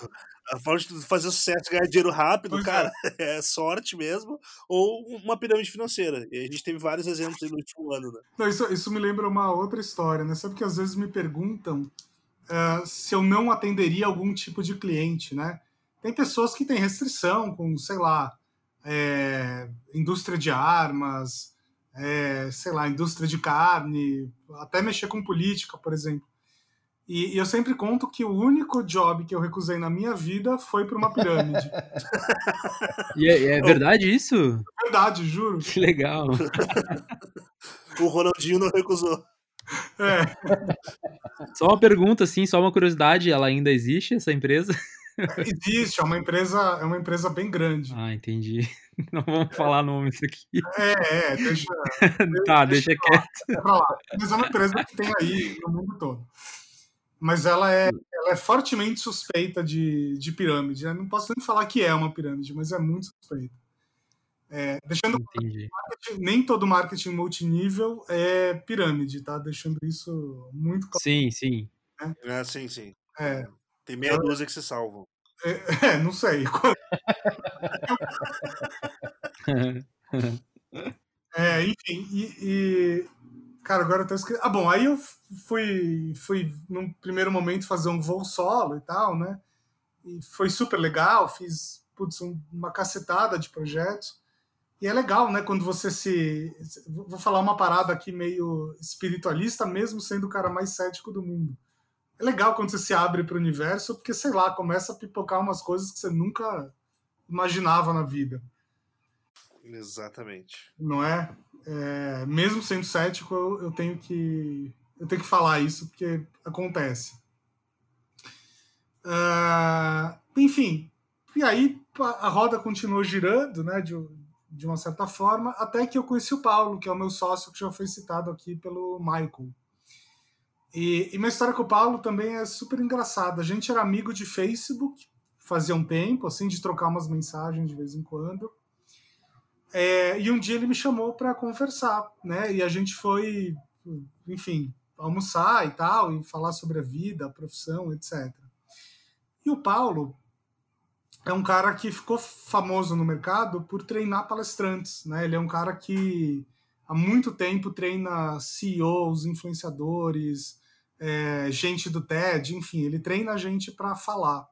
A forma de fazer sucesso, ganhar dinheiro rápido, pois cara, é. [laughs] é. sorte mesmo, ou uma pirâmide financeira. E a gente teve vários exemplos aí no último ano, né? Não, isso, isso me lembra uma outra história, né? Sabe que às vezes me perguntam uh, se eu não atenderia algum tipo de cliente, né? Tem pessoas que têm restrição com, sei lá, é, indústria de armas, é, sei lá, indústria de carne, até mexer com política, por exemplo. E, e, eu sempre conto que o único job que eu recusei na minha vida foi para uma pirâmide. [laughs] e é, é, verdade isso? É verdade, juro. Que legal. [laughs] o Ronaldinho não recusou. É. Só uma pergunta, assim, só uma curiosidade, ela ainda existe, essa empresa? Existe, é uma empresa, é uma empresa bem grande. Ah, entendi. [laughs] Não vamos falar nomes aqui. É, é, deixa. [laughs] tá, deixa, deixa quieto. Pra lá. Mas é uma empresa que tem aí no mundo todo. Mas ela é, ela é fortemente suspeita de, de pirâmide. Eu não posso nem falar que é uma pirâmide, mas é muito suspeita. É, deixando nem todo marketing multinível é pirâmide, tá? Deixando isso muito claro. Sim, sim. Né? É, sim, sim. É. Tem meia então, dúzia que se salvam. É, [laughs] é não sei. [laughs] é, enfim, e, e, Cara, agora eu tô esquecendo. Ah, bom, aí eu fui, fui, num primeiro momento, fazer um voo solo e tal, né? E foi super legal, fiz putz, uma cacetada de projetos. E é legal, né, quando você se. Vou falar uma parada aqui meio espiritualista, mesmo sendo o cara mais cético do mundo. É legal quando você se abre para o universo, porque, sei lá, começa a pipocar umas coisas que você nunca imaginava na vida. Exatamente. Não é? é mesmo sendo cético, eu, eu, tenho que. Eu tenho que falar isso, porque acontece. Uh, enfim, e aí a roda continuou girando, né? De, de uma certa forma, até que eu conheci o Paulo, que é o meu sócio, que já foi citado aqui pelo Michael. E, e minha história com o Paulo também é super engraçada. A gente era amigo de Facebook, fazia um tempo, assim, de trocar umas mensagens de vez em quando. É, e um dia ele me chamou para conversar, né? E a gente foi, enfim, almoçar e tal, e falar sobre a vida, a profissão, etc. E o Paulo, é um cara que ficou famoso no mercado por treinar palestrantes, né? Ele é um cara que há muito tempo treina CEOs, influenciadores, é, gente do TED, enfim, ele treina a gente para falar.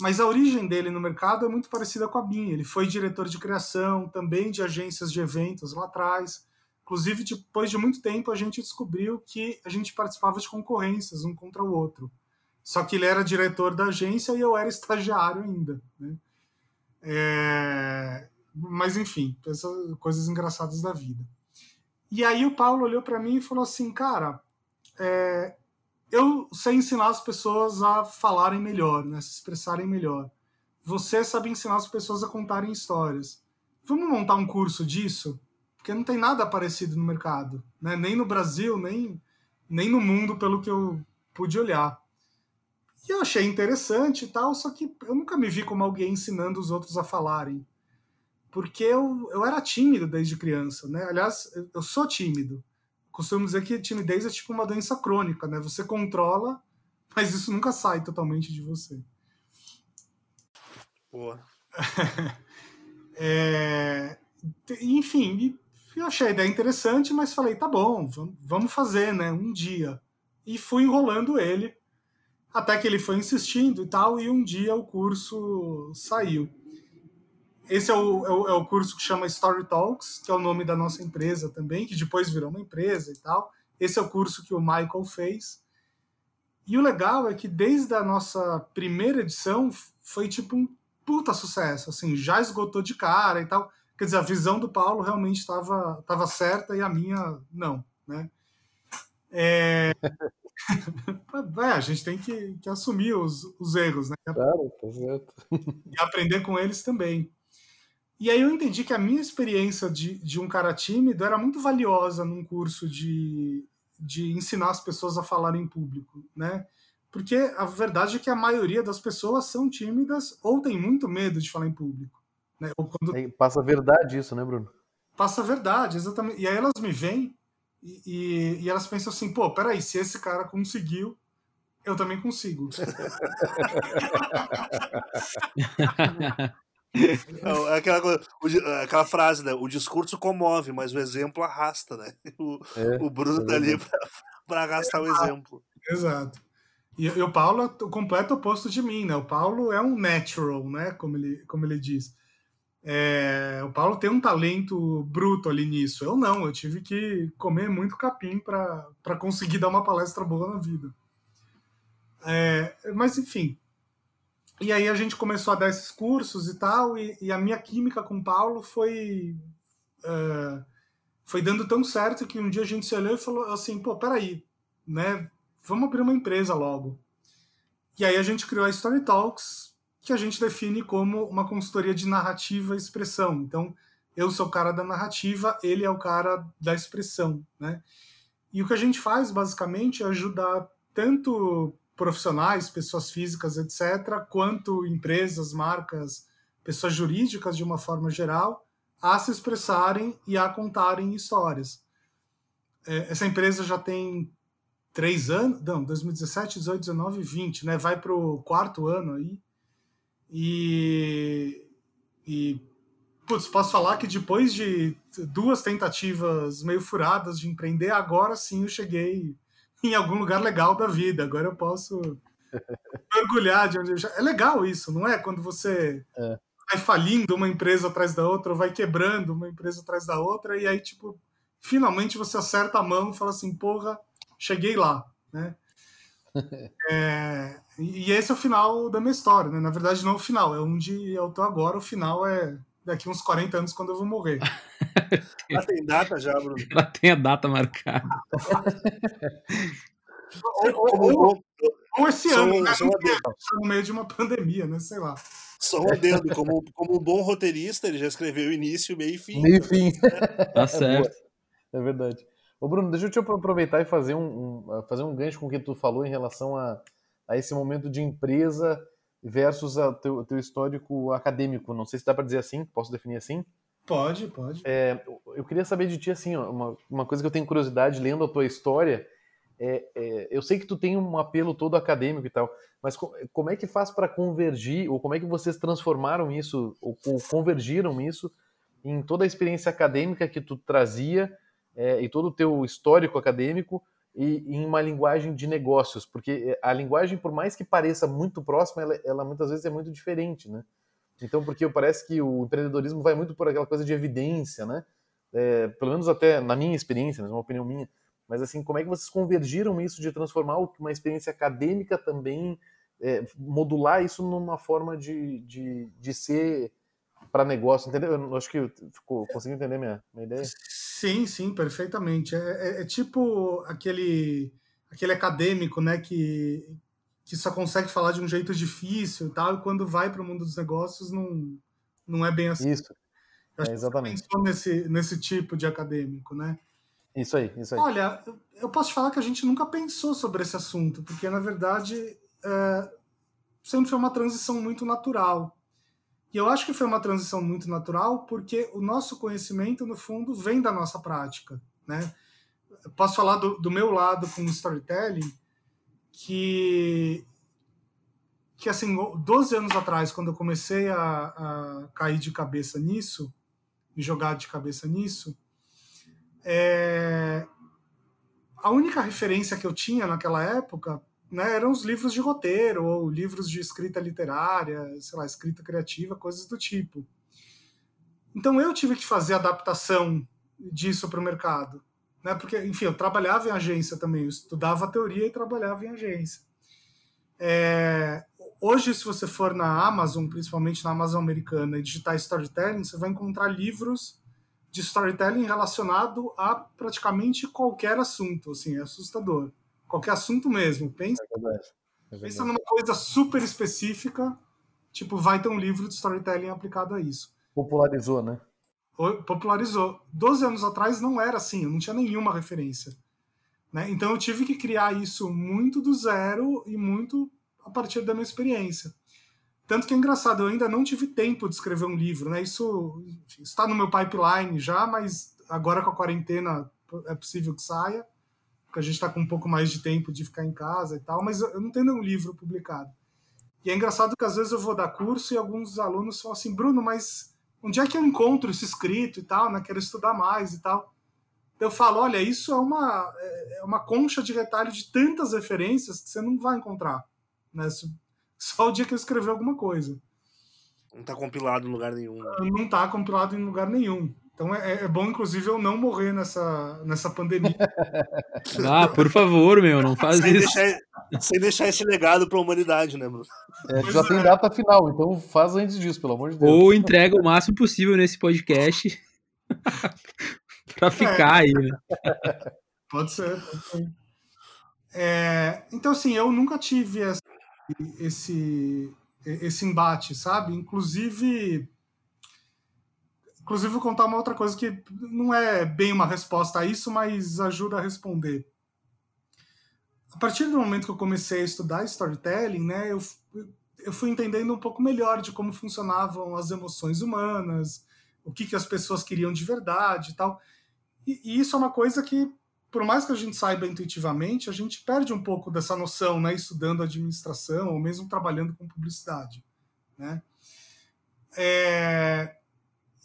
mas a origem dele no mercado é muito parecida com a minha. Ele foi diretor de criação, também de agências de eventos lá atrás. Inclusive, depois de muito tempo, a gente descobriu que a gente participava de concorrências um contra o outro. Só que ele era diretor da agência e eu era estagiário ainda. Né? É... Mas, enfim, coisas engraçadas da vida. E aí o Paulo olhou para mim e falou assim, cara, é... eu sei ensinar as pessoas a falarem melhor, né? se expressarem melhor. Você sabe ensinar as pessoas a contarem histórias. Vamos montar um curso disso? porque não tem nada parecido no mercado, né? nem no Brasil, nem, nem no mundo, pelo que eu pude olhar. E eu achei interessante e tal, só que eu nunca me vi como alguém ensinando os outros a falarem. Porque eu, eu era tímido desde criança, né? Aliás, eu sou tímido. Costumo dizer que timidez é tipo uma doença crônica, né? Você controla, mas isso nunca sai totalmente de você. Boa. [laughs] é, enfim, eu achei a ideia interessante, mas falei, tá bom, vamos fazer, né? Um dia. E fui enrolando ele, até que ele foi insistindo e tal, e um dia o curso saiu. Esse é o, é o, é o curso que chama Story Talks, que é o nome da nossa empresa também, que depois virou uma empresa e tal. Esse é o curso que o Michael fez. E o legal é que desde a nossa primeira edição foi tipo um puta sucesso, assim, já esgotou de cara e tal. Quer dizer, a visão do Paulo realmente estava tava certa e a minha não, né? É... [laughs] é, a gente tem que, que assumir os, os erros, né? Claro, tá certo. [laughs] E aprender com eles também. E aí eu entendi que a minha experiência de, de um cara tímido era muito valiosa num curso de, de ensinar as pessoas a falar em público, né? Porque a verdade é que a maioria das pessoas são tímidas ou tem muito medo de falar em público. Né? Quando... Passa a verdade isso, né, Bruno? Passa a verdade, exatamente. E aí elas me veem e, e, e elas pensam assim, pô, peraí, se esse cara conseguiu, eu também consigo. [laughs] Não, é aquela, coisa, aquela frase, né? O discurso comove, mas o exemplo arrasta, né? [laughs] O, é, o Bruno é tá ali para arrastar o exemplo. Exato. E, e, o Paulo é o completo oposto de mim, né? O Paulo é um natural, né? Como ele, como ele diz. É, o Paulo tem um talento bruto ali nisso. Eu não, eu tive que comer muito capim para conseguir dar uma palestra boa na vida. É, mas enfim. E aí a gente começou a dar esses cursos e tal, e, e a minha química com o Paulo foi. É, foi dando tão certo que um dia a gente se olhou e falou assim: pô, peraí, né? Vamos abrir uma empresa logo. E aí a gente criou a Story Talks, que a gente define como uma consultoria de narrativa e expressão. Então, eu sou o cara da narrativa, ele é o cara da expressão, né? E o que a gente faz, basicamente, é ajudar tanto profissionais, pessoas físicas, etc., quanto empresas, marcas, pessoas jurídicas, de uma forma geral, a se expressarem e a contarem histórias. É, essa empresa já tem três anos, não, 2017, 18, 19, 20, né? Vai para o quarto ano aí. E, e putz, posso falar que depois de duas tentativas meio furadas de empreender, agora sim eu cheguei em algum lugar legal da vida. Agora eu posso [laughs] mergulhar de onde eu já... É legal isso, não é? Quando você é. vai falindo uma empresa atrás da outra, ou vai quebrando uma empresa atrás da outra, e aí, tipo, finalmente você acerta a mão e fala assim, porra, cheguei lá, né? É, e esse é o final da minha história, né? Na verdade, não é o final, é onde eu tô agora. O final é daqui uns 40 anos, quando eu vou morrer. [laughs] Já tem data já, Bruno? Já tem a data marcada. [laughs] ou, ou, ou, esse só, ano, né? Só tá no meio de uma pandemia, né? Sei lá. Só um adendo, como, como um bom roteirista, ele já escreveu início, meio e fim. Meio e fim. Tá certo. É, é verdade. Ô Bruno, deixa eu te aproveitar e fazer um, um, fazer um gancho com o que tu falou em relação a, a esse momento de empresa versus o teu, teu histórico acadêmico. Não sei se dá para dizer assim, posso definir assim? Pode, pode. É, eu queria saber de ti, assim, ó, uma, uma coisa que eu tenho curiosidade lendo a tua história. É, é, eu sei que tu tem um apelo todo acadêmico e tal, mas como é que faz para convergir, ou como é que vocês transformaram isso, ou, ou convergiram isso em toda a experiência acadêmica que tu trazia é, e todo o teu histórico acadêmico e, em uma linguagem de negócios, porque a linguagem, por mais que pareça muito próxima, ela, ela muitas vezes é muito diferente, né? Então, porque parece que o empreendedorismo vai muito por aquela coisa de evidência, né? É, pelo menos até na minha experiência, né, uma opinião minha. Mas assim, como é que vocês convergiram isso de transformar uma experiência acadêmica também, é, modular isso numa forma de, de, de ser para negócio, entendeu? Eu acho que ficou, consegui entender minha, minha ideia. Sim, sim, perfeitamente. É, é, é, tipo aquele aquele acadêmico, né, que, que só consegue falar de um jeito difícil e tal, e quando vai para o mundo dos negócios não, não é bem assim. Isso. É, exatamente. Nesse, nesse tipo de acadêmico, né? Isso aí, isso aí. Olha, eu posso te falar que a gente nunca pensou sobre esse assunto, porque na verdade é, sempre foi uma transição muito natural. E eu acho que foi uma transição muito natural porque o nosso conhecimento, no fundo, vem da nossa prática. Né? Posso falar do, do meu lado com o storytelling, que, que assim, 12 anos atrás, quando eu comecei a, a cair de cabeça nisso, me jogar de cabeça nisso, é, a única referência que eu tinha naquela época né, eram os livros de roteiro ou livros de escrita literária, sei lá, escrita criativa, coisas do tipo. Então eu tive que fazer adaptação disso para o mercado, né? Porque, enfim, eu trabalhava em agência também, eu estudava teoria e trabalhava em agência. É, hoje, se você for na Amazon, principalmente na Amazon americana, e digitar storytelling, você vai encontrar livros de storytelling relacionado a praticamente qualquer assunto, assim, é assustador qualquer assunto mesmo. Pensa, é verdade. É verdade. pensa numa coisa super específica, tipo, vai ter um livro de storytelling aplicado a isso. Popularizou, né? Popularizou. Doze anos atrás não era assim, eu não tinha nenhuma referência. Né? Então eu tive que criar isso muito do zero e muito a partir da minha experiência. Tanto que é engraçado, eu ainda não tive tempo de escrever um livro, né? Isso está no meu pipeline já, mas agora com a quarentena é possível que saia porque a gente está com um pouco mais de tempo de ficar em casa e tal, mas eu não tenho nenhum livro publicado. E é engraçado que às vezes eu vou dar curso e alguns alunos falam assim, Bruno, mas onde é que eu encontro isso escrito e tal, né? Quero estudar mais e tal. Eu falo, olha, isso é uma, é, é uma concha de retalho de tantas referências que você não vai encontrar, né? [laughs] Só o dia que eu escrever alguma coisa. Não está compilado em lugar nenhum. Não está compilado em lugar nenhum. Então é, é, bom, inclusive, eu não morrer nessa, nessa pandemia. [laughs] Ah, por favor, meu, não faz sem isso. Deixar, sem deixar esse legado para a humanidade, né, Bruno? É, já tem é. data final, então faz antes disso, pelo amor de Deus. Ou entrega o máximo possível nesse podcast [laughs] para ficar é. aí, né? Pode ser, pode ser. É, então, assim, eu nunca tive esse, esse, esse embate, sabe? Inclusive Inclusive, vou contar uma outra coisa que não é bem uma resposta a isso, mas ajuda a responder. A partir do momento que eu comecei a estudar storytelling, né, eu, eu fui entendendo um pouco melhor de como funcionavam as emoções humanas, o que, que as pessoas queriam de verdade e tal. E, e isso é uma coisa que, por mais que a gente saiba intuitivamente, a gente perde um pouco dessa noção, né, estudando administração ou mesmo trabalhando com publicidade, né? É,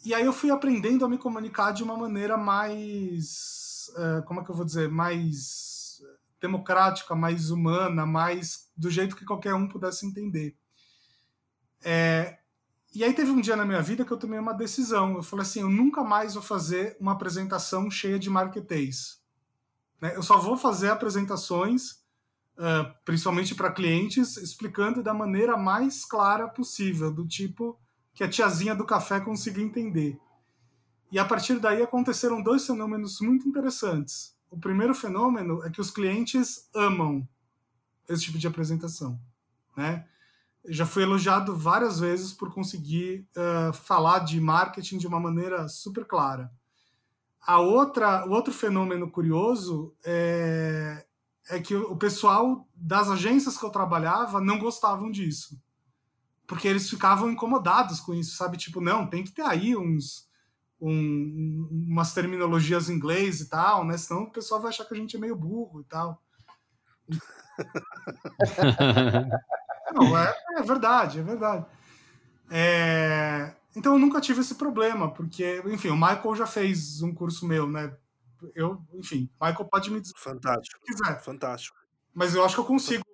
e aí eu fui aprendendo a me comunicar de uma maneira mais, uh, como é que eu vou dizer, mais democrática, mais humana, mais do jeito que qualquer um pudesse entender. É, e aí teve um dia na minha vida que eu tomei uma decisão. Eu falei assim, eu nunca mais vou fazer uma apresentação cheia de marketês. Né? Eu só vou fazer apresentações, uh, principalmente para clientes, explicando da maneira mais clara possível, do tipo que a tiazinha do café conseguia entender. E a partir daí aconteceram dois fenômenos muito interessantes. O primeiro fenômeno é que os clientes amam esse tipo de apresentação, né? já fui elogiado várias vezes por conseguir uh, falar de marketing de uma maneira super clara. A outra, o outro fenômeno curioso é, é que o pessoal das agências que eu trabalhava não gostavam disso porque eles ficavam incomodados com isso, sabe? Tipo, não, tem que ter aí uns um, umas terminologias em inglês e tal, né? Senão o pessoal vai achar que a gente é meio burro e tal. [laughs] não, é, é, verdade, é verdade. É, então eu nunca tive esse problema, porque, enfim, o Michael já fez um curso meu, né? Eu, enfim, Michael pode me dizer. Fantástico. Se quiser. Fantástico. Mas eu acho que eu consigo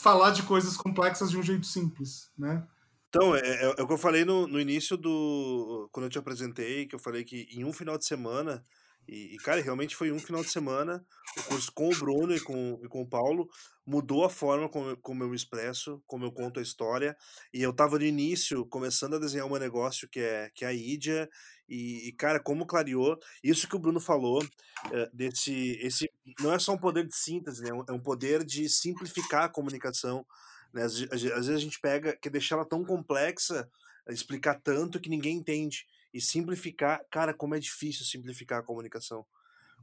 falar de coisas complexas de um jeito simples, né? Então, é, é, é, o que eu falei no, no início do. Quando eu te apresentei, que eu falei que em um final de semana e, e, cara, realmente foi um final de semana, o curso com o Bruno e com, e com o Paulo mudou a forma como, como eu me expresso, como eu conto a história. E eu tava no início, começando a desenhar um negócio que é, que é a Ídia, e, e, cara, como clareou, isso que o Bruno falou, é, desse, esse não é só um poder de síntese, né? é um poder de simplificar a comunicação. Né? Às, às vezes a gente pega, quer deixar ela tão complexa, explicar tanto que ninguém entende e simplificar, cara, como é difícil simplificar a comunicação.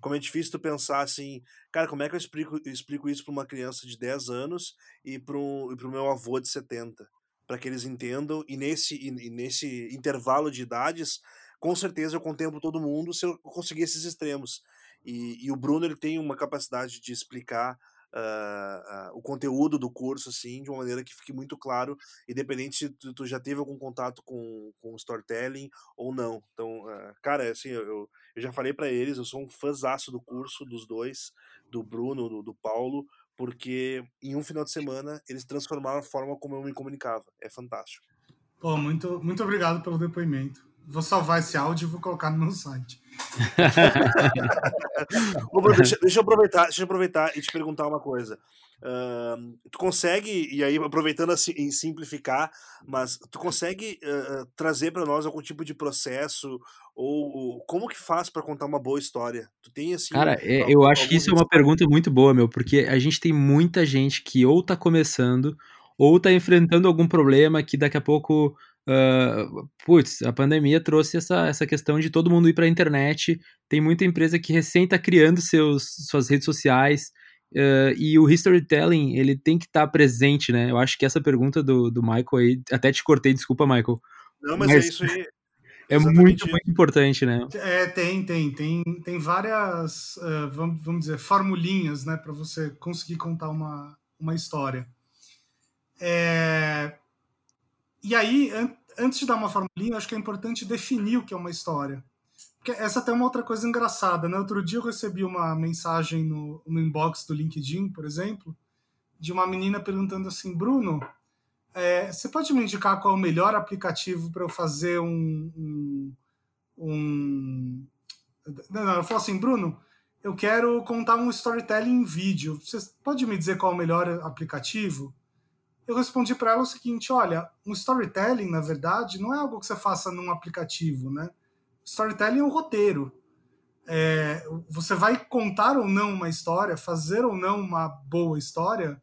Como é difícil tu pensar assim, cara, como é que eu explico, explico isso para uma criança de 10 anos e para o meu avô de 70? Para que eles entendam, e nesse, e nesse intervalo de idades, com certeza eu contemplo todo mundo se eu conseguir esses extremos. E, e o Bruno ele tem uma capacidade de explicar uh, uh, o conteúdo do curso, assim, de uma maneira que fique muito claro, independente se tu, tu já teve algum contato com, com storytelling ou não. Então, uh, cara, assim, eu, eu já falei para eles, eu sou um fãzaço do curso, dos dois, do Bruno, do, do Paulo, porque em um final de semana eles transformaram a forma como eu me comunicava. É fantástico. Pô, muito, muito obrigado pelo depoimento. Vou salvar esse áudio e vou colocar no meu site. [laughs] deixa, deixa, eu aproveitar, deixa eu aproveitar e te perguntar uma coisa. Uh, tu consegue, e aí aproveitando assim, em simplificar, mas tu consegue uh, trazer para nós algum tipo de processo ou, ou como que faz para contar uma boa história? Tu tem assim? Cara, é, eu acho que isso é uma pergunta muito boa, meu, porque a gente tem muita gente que ou tá começando ou tá enfrentando algum problema que daqui a pouco Uh, putz, a pandemia trouxe essa, essa questão de todo mundo ir para a internet. Tem muita empresa que recém está criando seus, suas redes sociais. Uh, e o storytelling, ele tem que estar tá presente, né? Eu acho que essa pergunta do, do Michael aí, até te cortei, desculpa, Michael. Não, mas, é mas é isso aí. É muito, muito importante, né? É, tem, tem, tem, tem várias, uh, vamos, vamos dizer, formulinhas, né, para você conseguir contar uma, uma história. É, e aí, an antes de dar uma formulinha, acho que é importante definir o que é uma história. Porque essa tem uma outra coisa engraçada, né? Outro dia eu recebi uma mensagem no, no inbox do LinkedIn, por exemplo, de uma menina perguntando assim, Bruno, é, você pode me indicar qual é o melhor aplicativo para eu fazer um, um, um... Não, não, ela falou assim, Bruno, eu quero contar um storytelling em vídeo. Você pode me dizer qual é o melhor aplicativo? Eu respondi para ela o seguinte: olha, um storytelling, na verdade, não é algo que você faça num aplicativo, né? Storytelling é um roteiro. É, você vai contar ou não uma história, fazer ou não uma boa história,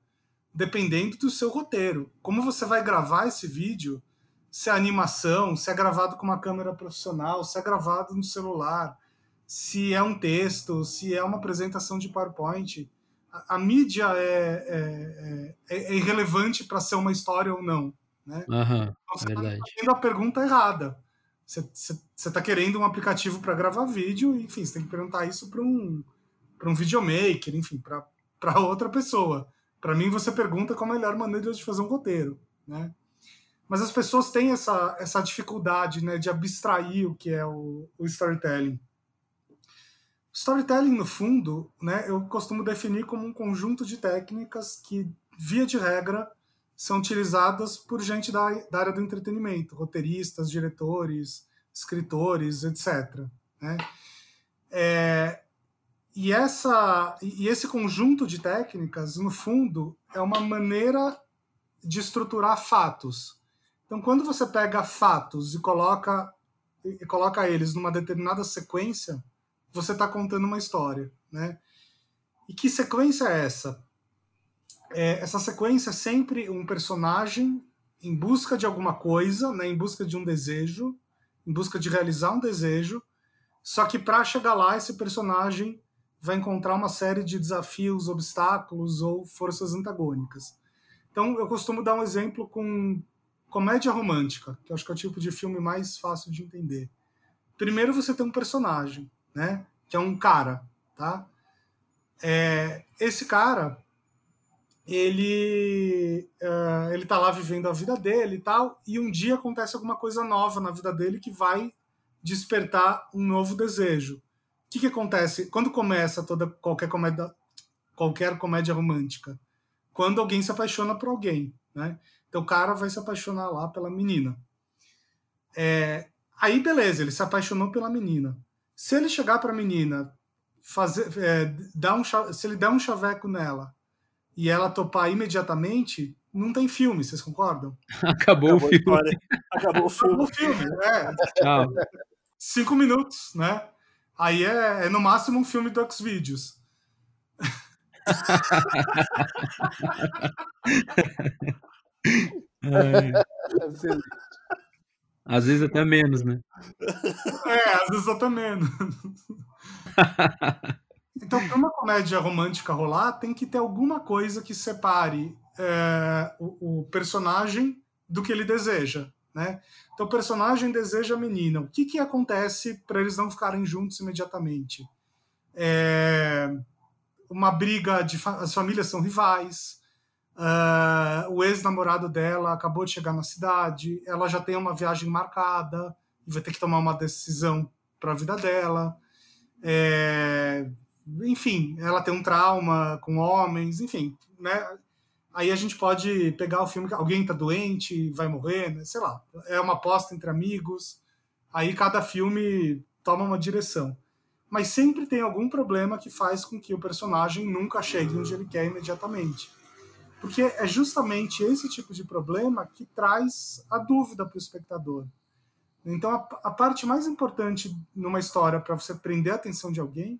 dependendo do seu roteiro. Como você vai gravar esse vídeo, se é animação, se é gravado com uma câmera profissional, se é gravado no celular, se é um texto, se é uma apresentação de PowerPoint a, mídia é, é, é, é irrelevante para ser uma história ou não. Né? Uhum, então, você está fazendo a pergunta errada. Você está querendo um aplicativo para gravar vídeo, enfim, você tem que perguntar isso para um, um videomaker, enfim, para outra pessoa. Para mim, você pergunta qual a melhor maneira de fazer um roteiro. Né? Mas as pessoas têm essa, essa dificuldade né, de abstrair o que é o, o storytelling. Storytelling, no fundo, né, eu costumo definir como um conjunto de técnicas que, via de regra, são utilizadas por gente da, da área do entretenimento, roteiristas, diretores, escritores, etc. Né? É, e, essa, e esse conjunto de técnicas, no fundo, é uma maneira de estruturar fatos. Então, quando você pega fatos e coloca, e coloca eles numa determinada sequência, você está contando uma história, né? E que sequência é essa? É, essa sequência é sempre um personagem em busca de alguma coisa, né? Em busca de um desejo, em busca de realizar um desejo. Só que para chegar lá, esse personagem vai encontrar uma série de desafios, obstáculos ou forças antagônicas. Então, eu costumo dar um exemplo com comédia romântica, que eu acho que é o tipo de filme mais fácil de entender. Primeiro você tem um personagem né? Que é um cara, tá? É, esse cara, ele uh, ele tá lá vivendo a vida dele e tal, e um dia acontece alguma coisa nova na vida dele que vai despertar um novo desejo, que, que acontece? Quando começa toda qualquer comédia, qualquer comédia romântica? Quando alguém se apaixona por alguém, né? Então o cara vai se apaixonar lá pela menina. É, aí beleza, ele se apaixonou pela menina. Se ele chegar para a menina, fazer, é, dar um, se ele der um chaveco nela e ela topar imediatamente, não tem filme, vocês concordam? [laughs] Acabou, Acabou o filme. Acabou o filme. Acabou o filme, é. Tchau. Cinco minutos, né? Aí é, é no máximo um filme do Xvideos. [laughs] Às vezes até menos, né? [laughs] É, às vezes até menos. [laughs] Então, para uma comédia romântica rolar, tem que ter alguma coisa que separe é, o, o, personagem do que ele deseja, né? Então, o personagem deseja a menina. O que, que acontece para eles não ficarem juntos imediatamente? É, uma briga de fa as famílias são rivais. Uh, o ex-namorado dela acabou de chegar na cidade. Ela já tem uma viagem marcada e vai ter que tomar uma decisão para a vida dela. É, enfim, ela tem um trauma com homens, enfim, né? Aí a gente pode pegar o filme que alguém tá doente, vai morrer, né? sei lá, é uma aposta entre amigos. Aí cada filme toma uma direção. Mas sempre tem algum problema que faz com que o personagem nunca chegue onde ele quer imediatamente. Porque é justamente esse tipo de problema que traz a dúvida para o espectador. Então, a, a, parte mais importante numa história para você prender a atenção de alguém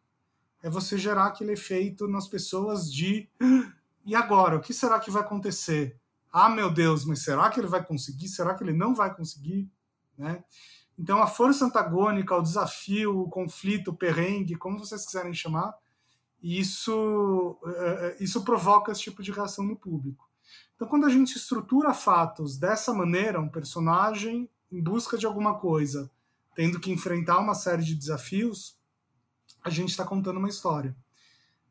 é você gerar aquele efeito nas pessoas de e agora? O que será que vai acontecer? Ah, meu Deus, mas será que ele vai conseguir? Será que ele não vai conseguir? Né? Então, a força antagônica, o desafio, o conflito, o perrengue, como vocês quiserem chamar, isso, eh, eh, isso provoca esse tipo de reação no público. Então, quando a gente estrutura fatos dessa maneira, um personagem em busca de alguma coisa, tendo que enfrentar uma série de desafios, a gente está contando uma história.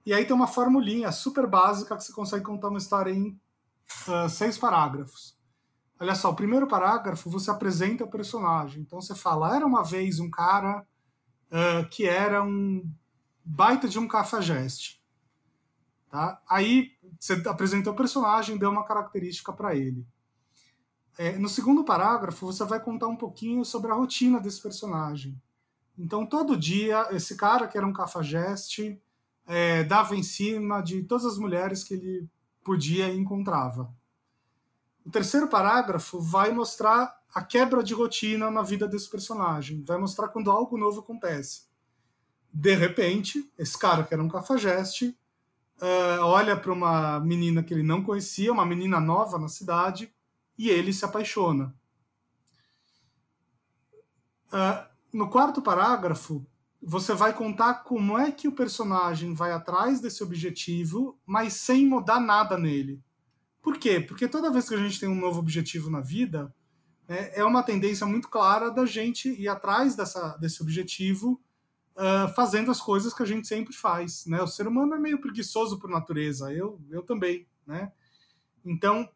E aí tem uma formulinha super básica que você consegue contar uma história em uh, seis parágrafos. Olha só, o primeiro parágrafo você apresenta o personagem. Então você fala: era uma vez um cara uh, que era um baita de um cafajeste. Tá? Aí você apresentou o personagem, deu uma característica para ele. É, no segundo parágrafo, você vai contar um pouquinho sobre a rotina desse personagem. Então, todo dia, esse cara, que era um cafajeste, é, dava em cima de todas as mulheres que ele podia e encontrava. O terceiro parágrafo vai mostrar a quebra de rotina na vida desse personagem, vai mostrar quando algo novo acontece. De repente, esse cara que era um cafajeste uh, olha para uma menina que ele não conhecia, uma menina nova na cidade, e ele se apaixona. Uh, no quarto parágrafo, você vai contar como é que o personagem vai atrás desse objetivo, mas sem mudar nada nele. Por quê? Porque toda vez que a gente tem um novo objetivo na vida, é, é uma tendência muito clara da gente ir atrás dessa, desse objetivo, uh, fazendo as coisas que a gente sempre faz. Né? O ser humano é meio preguiçoso por natureza, eu, eu também. Né? Então,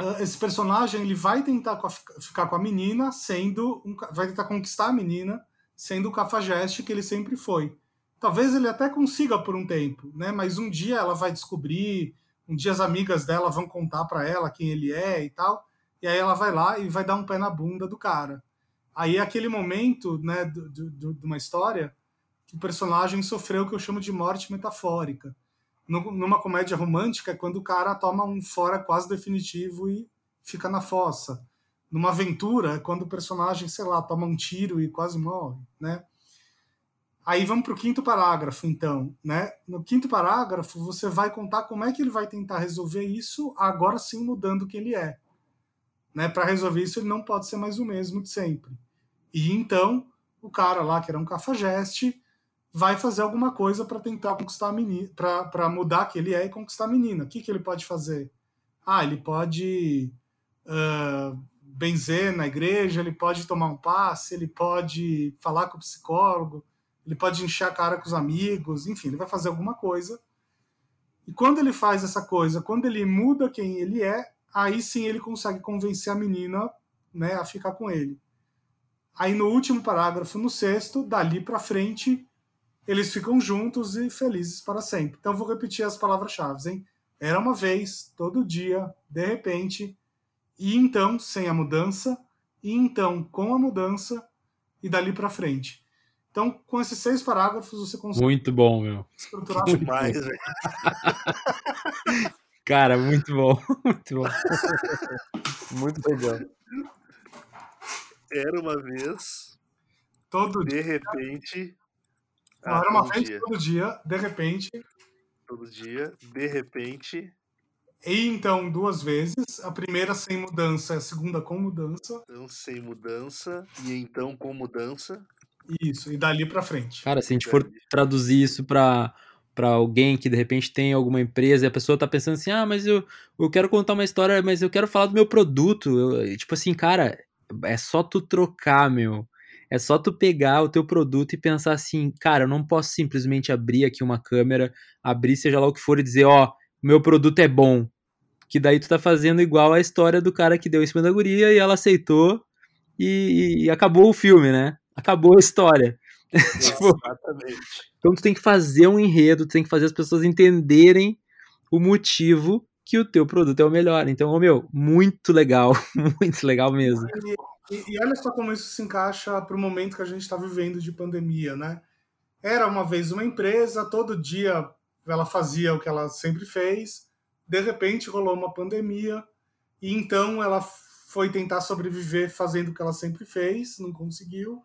uh, esse personagem ele vai tentar ficar com a menina, sendo um, vai tentar conquistar a menina, sendo o cafajeste que ele sempre foi. Talvez ele até consiga por um tempo, né? Mas um dia ela vai descobrir, um dia as amigas dela vão contar para ela quem ele é e tal, e aí ela vai lá e vai dar um pé na bunda do cara. Aí é aquele momento, né, de uma história que o personagem sofreu o que eu chamo de morte metafórica. numa comédia romântica é quando o cara toma um fora quase definitivo e fica na fossa numa aventura, é quando o personagem, sei lá, toma um tiro e quase morre, né? Aí vamos para o quinto parágrafo, então, né? No quinto parágrafo, você vai contar como é que ele vai tentar resolver isso, agora sim mudando o que ele é. Né? Para resolver isso, ele não pode ser mais o mesmo de sempre. E então, o cara lá, que era um cafajeste, vai fazer alguma coisa para tentar conquistar a menina, para mudar que ele é e conquistar a menina. O que, que ele pode fazer? Ah, ele pode uh, benzer na igreja, ele pode tomar um passe, ele pode falar com o psicólogo, ele pode encher a cara com os amigos, enfim, ele vai fazer alguma coisa. E quando ele faz essa coisa, quando ele muda quem ele é, aí sim ele consegue convencer a menina né, a ficar com ele. Aí no último parágrafo, no sexto, dali para frente, eles ficam juntos e felizes para sempre. Então vou repetir as palavras-chave, hein? Era uma vez, todo dia, de repente, e então sem a mudança, e então com a mudança e dali para frente. Então, com esses seis parágrafos, você consegue. Muito bom, meu. Estruturar demais, velho. [laughs] Cara, [laughs] muito bom. Muito bom. muito legal. Era uma vez. Todo de dia. repente. Não, era uma vez todo dia, de repente. Todo dia, de repente. E então duas vezes, a primeira sem mudança, a segunda com mudança. Então sem mudança e então com mudança. Isso, e dali para frente. Cara, se a gente for traduzir isso para para alguém que de repente tem alguma empresa e a pessoa tá pensando assim: "Ah, mas eu, eu quero contar uma história, mas eu quero falar do meu produto". Eu, tipo assim, cara, é só tu trocar, meu. É só tu pegar o teu produto e pensar assim, cara, eu não posso simplesmente abrir aqui uma câmera, abrir seja lá o que for e dizer, ó, oh, meu produto é bom. Que daí tu tá fazendo igual a história do cara que deu em cima da guria e ela aceitou e, e acabou o filme, né? Acabou a história. [laughs] tipo, Exatamente. Então tu tem que fazer um enredo, tu tem que fazer as pessoas entenderem o motivo que o teu produto é o melhor. Então, oh, meu, muito legal, [laughs] muito legal mesmo. E, e, olha só como isso se encaixa para o momento que a gente está vivendo de pandemia, né? Era uma vez uma empresa, todo dia ela fazia o que ela sempre fez, de repente rolou uma pandemia, e então ela foi tentar sobreviver fazendo o que ela sempre fez, não conseguiu,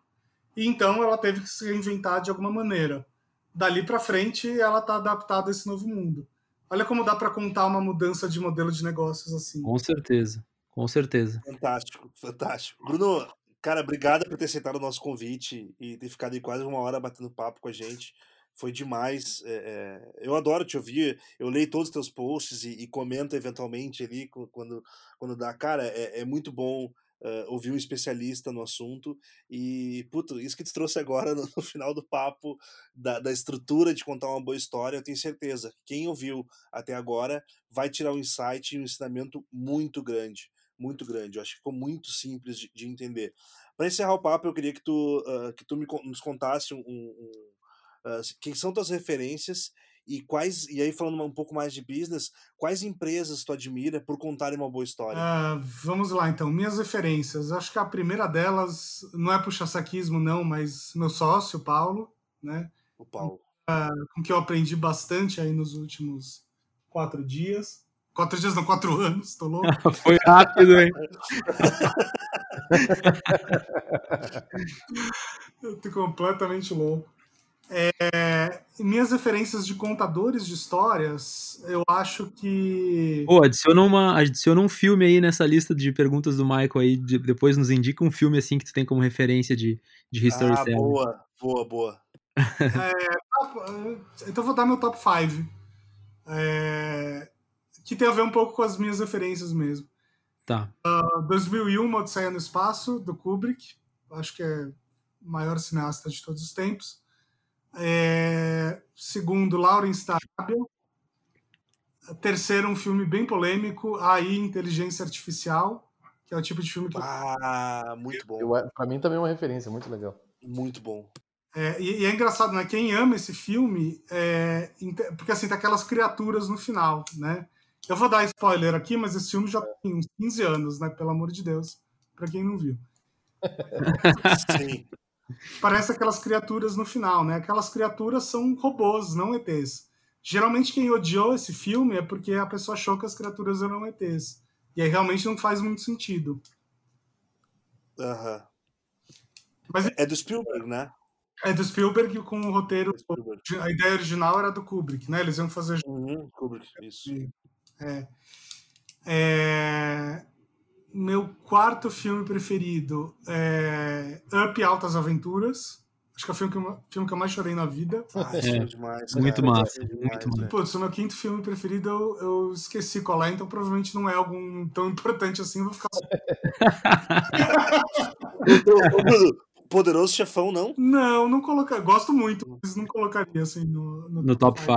e então ela teve que se reinventar de alguma maneira. Dali para frente, ela está adaptada a esse novo mundo. Olha como dá para contar uma mudança de modelo de negócios assim. Com certeza. Com certeza. Fantástico, fantástico. Bruno, cara, obrigado por ter aceitado o nosso convite e ter ficado aí quase uma hora batendo papo com a gente. Foi demais. É, é, eu adoro te ouvir. Eu leio todos os teus posts e, e comento eventualmente ali quando, quando dá. Cara, é, é muito bom uh, ouvir um especialista no assunto. E, puto, isso que te trouxe agora no, no final do papo, da, da, estrutura de contar uma boa história, eu tenho certeza que quem ouviu até agora vai tirar um insight e um ensinamento muito grande muito grande. Eu acho que ficou muito simples de, de entender. Para encerrar o papo, eu queria que tu, uh, que tu me, nos contasse um, um, uh, quem são tuas referências e quais, e aí falando um pouco mais de business, quais empresas tu admira por contarem uma boa história? Uh, vamos lá, então. Minhas referências. Acho que a primeira delas, não é puxa-saquismo, não, mas meu sócio, Paulo, né? O Paulo. com que eu aprendi bastante aí nos últimos quatro dias. Quatro dias, não, quatro anos, tô louco. [laughs] Foi rápido, hein? [laughs] eu tô completamente louco. É, minhas referências de contadores de histórias, eu acho que. Pô, adiciona, uma, adiciona um filme aí nessa lista de perguntas do Michael aí. De, depois nos indica um filme assim que tu tem como referência de, de history ah, Boa, boa, boa. [laughs] É, então vou dar meu top 5. É, que tem a ver um pouco com as minhas referências mesmo. Tá. Uh, 2001, Odisseia no Espaço, do Kubrick. Acho que é o maior cineasta de todos os tempos. É, segundo, Lawrence da Terceiro, um filme bem polêmico, AI, Inteligência Artificial, que é o tipo de filme que... Ah, muito bom. Para mim também é uma referência, muito legal. Muito bom. É, e, e, é engraçado, né? Quem ama esse filme, é, porque assim, tem aquelas criaturas no final, né? Eu vou dar spoiler aqui, mas esse filme já tem uns 15 anos, né? Pelo amor de Deus, para quem não viu. [laughs] Sim. Parece aquelas criaturas no final, né? Aquelas criaturas são robôs, não ETs. Geralmente quem odiou esse filme é porque a pessoa achou que as criaturas eram ETs. E aí realmente não faz muito sentido. Aham. Uhum. Mas é do Spielberg, né? É do Spielberg com o roteiro. A ideia original era do Kubrick, né? Eles iam fazer. Uhum, Kubrick, isso. É. É... Meu quarto filme preferido é Up Altas Aventuras. Acho que é o filme que eu, filme que eu mais chorei na vida. [laughs] Ah, é, demais, muito massa. É demais, muito massa. Putz, o meu quinto filme preferido eu, eu, esqueci qual é, então provavelmente não é algum tão importante assim. Eu vou ficar. [laughs] [laughs] Poderoso Chefão, não? Não, não coloca. Gosto muito, mas não colocaria assim no, no, no top 5.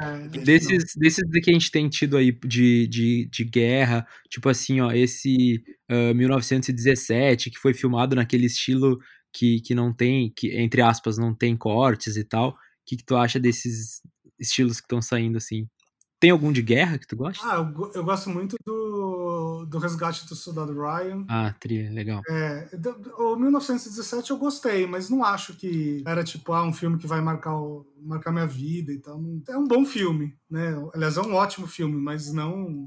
É, desses, desses que a gente tem tido aí de, de, de guerra, tipo assim, ó, esse uh, 1917, que foi filmado naquele estilo que, que não tem, que entre aspas, não tem cortes e tal. que, que tu acha desses estilos que estão saindo, assim? Tem algum de guerra que tu gosta? Ah, eu, eu gosto muito do, do Resgate do Soldado Ryan. Ah, tri, legal. É, do, o 1917 eu gostei, mas não acho que era tipo ah, um filme que vai marcar, o, marcar minha vida e tal. É um bom filme, né? Aliás, é um ótimo filme, mas não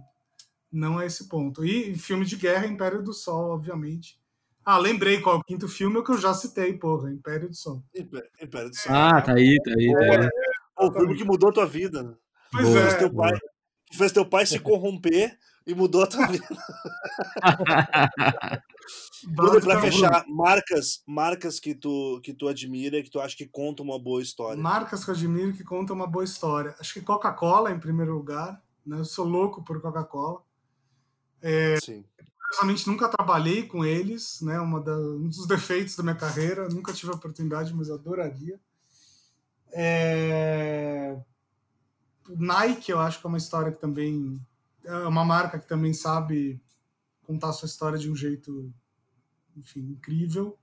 não é esse ponto. E filme de guerra, Império do Sol, obviamente. Ah, lembrei qual é o quinto filme, o que eu já citei, porra, Império do Sol. Império do Sol. Ah, tá aí, tá aí, tá aí. É, é, o filme que mudou a tua vida. Pois é. Teu pai, fez teu pai se corromper e mudou a tua vida. [laughs] Bruno, pra fechar, marcas, marcas que tu, que tu admira que tu acha que contam uma boa história. Marcas que eu admiro que contam uma boa história. Acho que Coca-Cola, em primeiro lugar. Né? Eu sou louco por Coca-Cola. É, Sim. Curiosamente, nunca trabalhei com eles, né? Uma da, um dos defeitos da minha carreira. Nunca tive a oportunidade, mas adoraria. É... Nike, eu acho que é uma história que também é uma marca que também sabe contar sua história de um jeito, enfim, incrível.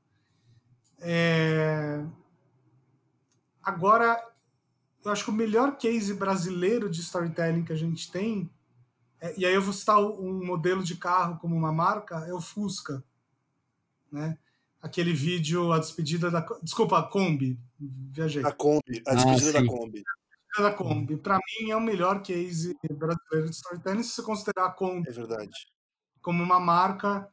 É... Agora, eu acho que o melhor case brasileiro de storytelling que a gente tem, é, e aí eu vou citar um modelo de carro como uma marca, é o Fusca, né? Aquele vídeo, a despedida da. Desculpa, a Kombi. Viajei. A Kombi, a despedida ah, da Kombi da Kombi. Para mim é o melhor case brasileiro de storytelling se você considerar a Kombi é verdade. como uma marca,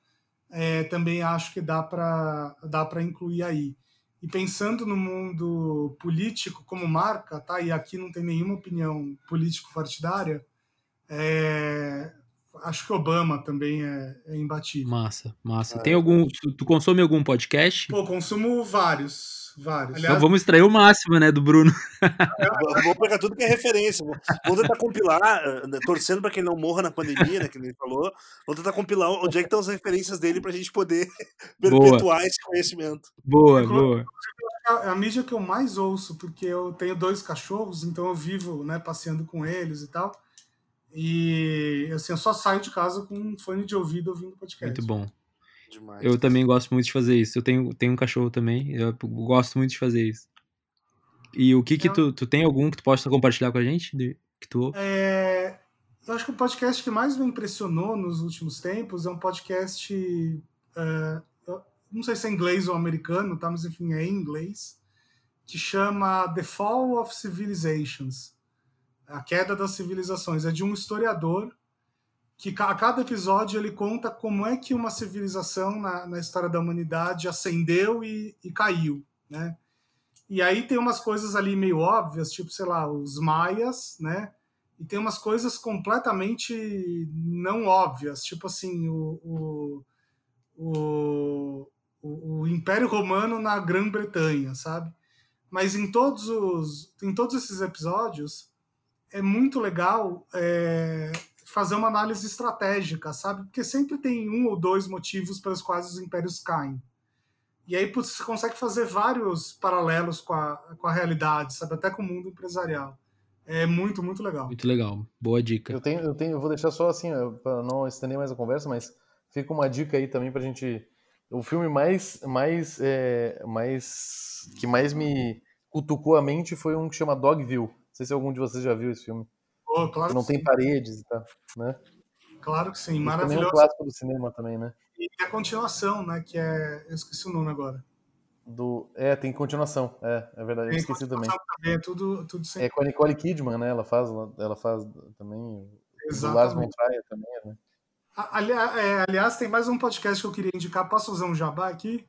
é, também acho que dá para dá para incluir aí. E pensando no mundo político como marca, tá? E aqui não tem nenhuma opinião político partidária. É, acho que Obama também é, é imbatível. Massa, massa. É. Tem algum? Tu, tu consome algum podcast? Pô, consumo vários vários. Aliás, então vamos extrair o máximo, né, do Bruno. Vou pegar tudo que é referência. Vou tentar compilar, eh, torcendo para que ele não morra na pandemia, né, que ele falou. Vou tentar compilar onde é que estão as referências dele para a gente poder [laughs] perpetuar boa. esse conhecimento. Boa, boa. É a mídia que eu mais ouço, porque eu tenho dois cachorros, então eu vivo, né, passeando com eles e tal. E assim, eu só saio de casa com um fone de ouvido ouvindo podcast. Muito bom. Demais. Eu também gosto muito de fazer isso. Eu tenho, tenho um cachorro também, eu gosto muito de fazer isso. E o que que tu, tu tem algum que tu possa compartilhar com a gente? De, que tu... É, eu acho que o podcast que mais me impressionou nos últimos tempos é um podcast, é, não sei se é inglês ou americano, tá? mas enfim, é em inglês, que chama The Fall of Civilizations, a queda das civilizações. É de um historiador que a cada episódio ele conta como é que uma civilização na, na história da humanidade ascendeu e, e, caiu, né? E aí tem umas coisas ali meio óbvias, tipo, sei lá, os maias, né? E tem umas coisas completamente não óbvias, tipo assim, o, o, o, o Império Romano na Grã-Bretanha, sabe? Mas em todos os em todos esses episódios é muito legal é, fazer uma análise estratégica, sabe? Porque sempre tem um ou dois motivos pelos quais os impérios caem. E aí putz, você consegue fazer vários paralelos com a, com a realidade, sabe? Até com o mundo empresarial. É muito, muito legal. Muito legal. Boa dica. Eu tenho, eu tenho, eu vou deixar só assim, para não estender mais a conversa, mas fica uma dica aí também pra gente. O filme mais, mais, é, mais que mais me cutucou a mente foi um que chama Dogville. Não sei se algum de vocês já viu esse filme. Oh, claro não tem sim. paredes e tal, né? Claro que sim, maravilhoso. É um clássico do cinema também, né? E a continuação, né? Que é. Eu esqueci o nome agora. Do... É, tem continuação, é, é verdade, tem eu esqueci também. também. É tudo, tudo sempre... É com a Nicole Kidman, né? Ela faz, ela faz também. Exatamente. O Lars von Trier também, né? Aliás, é, aliás, tem mais um podcast que eu queria indicar. Posso fazer um jabá aqui?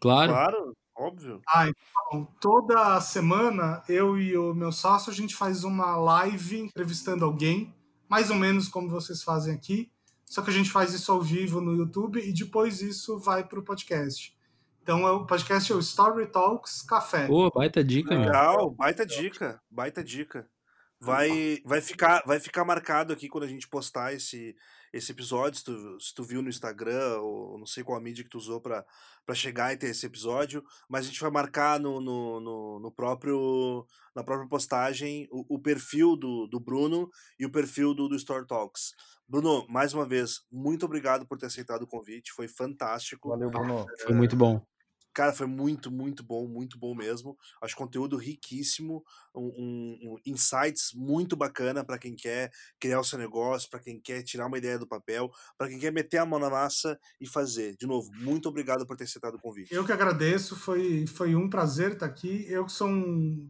Claro. Claro. Óbvio. Ah, então, toda semana eu e o meu sócio a gente faz uma live entrevistando alguém, mais ou menos como vocês fazem aqui, só que a gente faz isso ao vivo no YouTube e depois isso vai para o podcast. Então o podcast é o Story Talks Café. Pô, baita dica, Legal, baita dica, baita dica. Vai, vai, ficar, vai ficar marcado aqui quando a gente postar esse, esse episódio, se tu, se tu viu no Instagram, ou não sei qual a mídia que tu usou para chegar e ter esse episódio, mas a gente vai marcar no, no, no, no próprio, na própria postagem o, o, perfil do, do Bruno e o perfil do, do Store Talks. Bruno, mais uma vez, muito obrigado por ter aceitado o convite, foi fantástico. Valeu, Bruno. Foi muito bom. Cara, foi muito, muito bom, muito bom mesmo. Acho conteúdo riquíssimo, um, um, um insights muito bacana para quem quer criar o seu negócio, para quem quer tirar uma ideia do papel, para quem quer meter a mão na massa e fazer. De novo, muito obrigado por ter aceitado o convite. Eu que agradeço, foi, foi um prazer estar aqui. Eu que sou um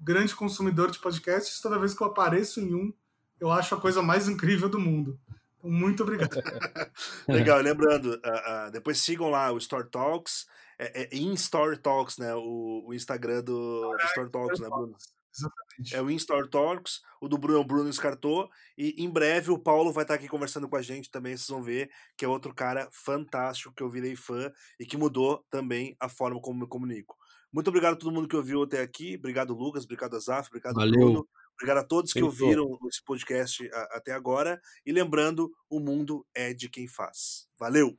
grande consumidor de podcasts, toda vez que eu apareço em um, eu acho a coisa mais incrível do mundo. Então, muito obrigado. [laughs] Legal, lembrando, uh, uh, depois sigam lá o Store Talks é, é In Store Talks, né? O, o Instagram do, do Store Talks, né, Bruno? Exatamente. É o In Store Talks, o do Bruno é o Bruno Escartou, e em breve o Paulo vai estar aqui conversando com a gente também, vocês vão ver, que é outro cara fantástico que eu virei fã e que mudou também a forma como eu comunico. Muito obrigado a todo mundo que ouviu até aqui. Obrigado, Lucas. Obrigado, Azaf. Obrigado, Valeu. Bruno. Obrigado a todos que ouviram esse podcast a, até agora. E lembrando, o mundo é de quem faz. Valeu!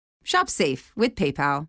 Shop safe with PayPal.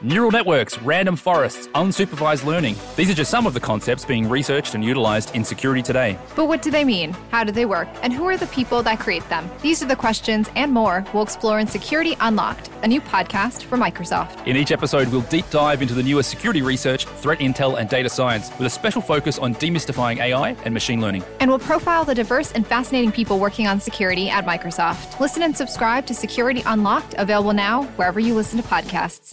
Neural networks, random forests, unsupervised learning. These are just some of the concepts being researched and utilized in security today. But what do they mean? How do they work? And who are the people that create them? These are the questions and more we'll explore in Security Unlocked, a new podcast from Microsoft. In each episode, we'll deep dive into the newest security research, threat intel, and data science with a special focus on demystifying AI and machine learning. And we'll profile the diverse and fascinating people working on security at Microsoft. Listen and subscribe to Security Unlocked, available now wherever you listen to podcasts.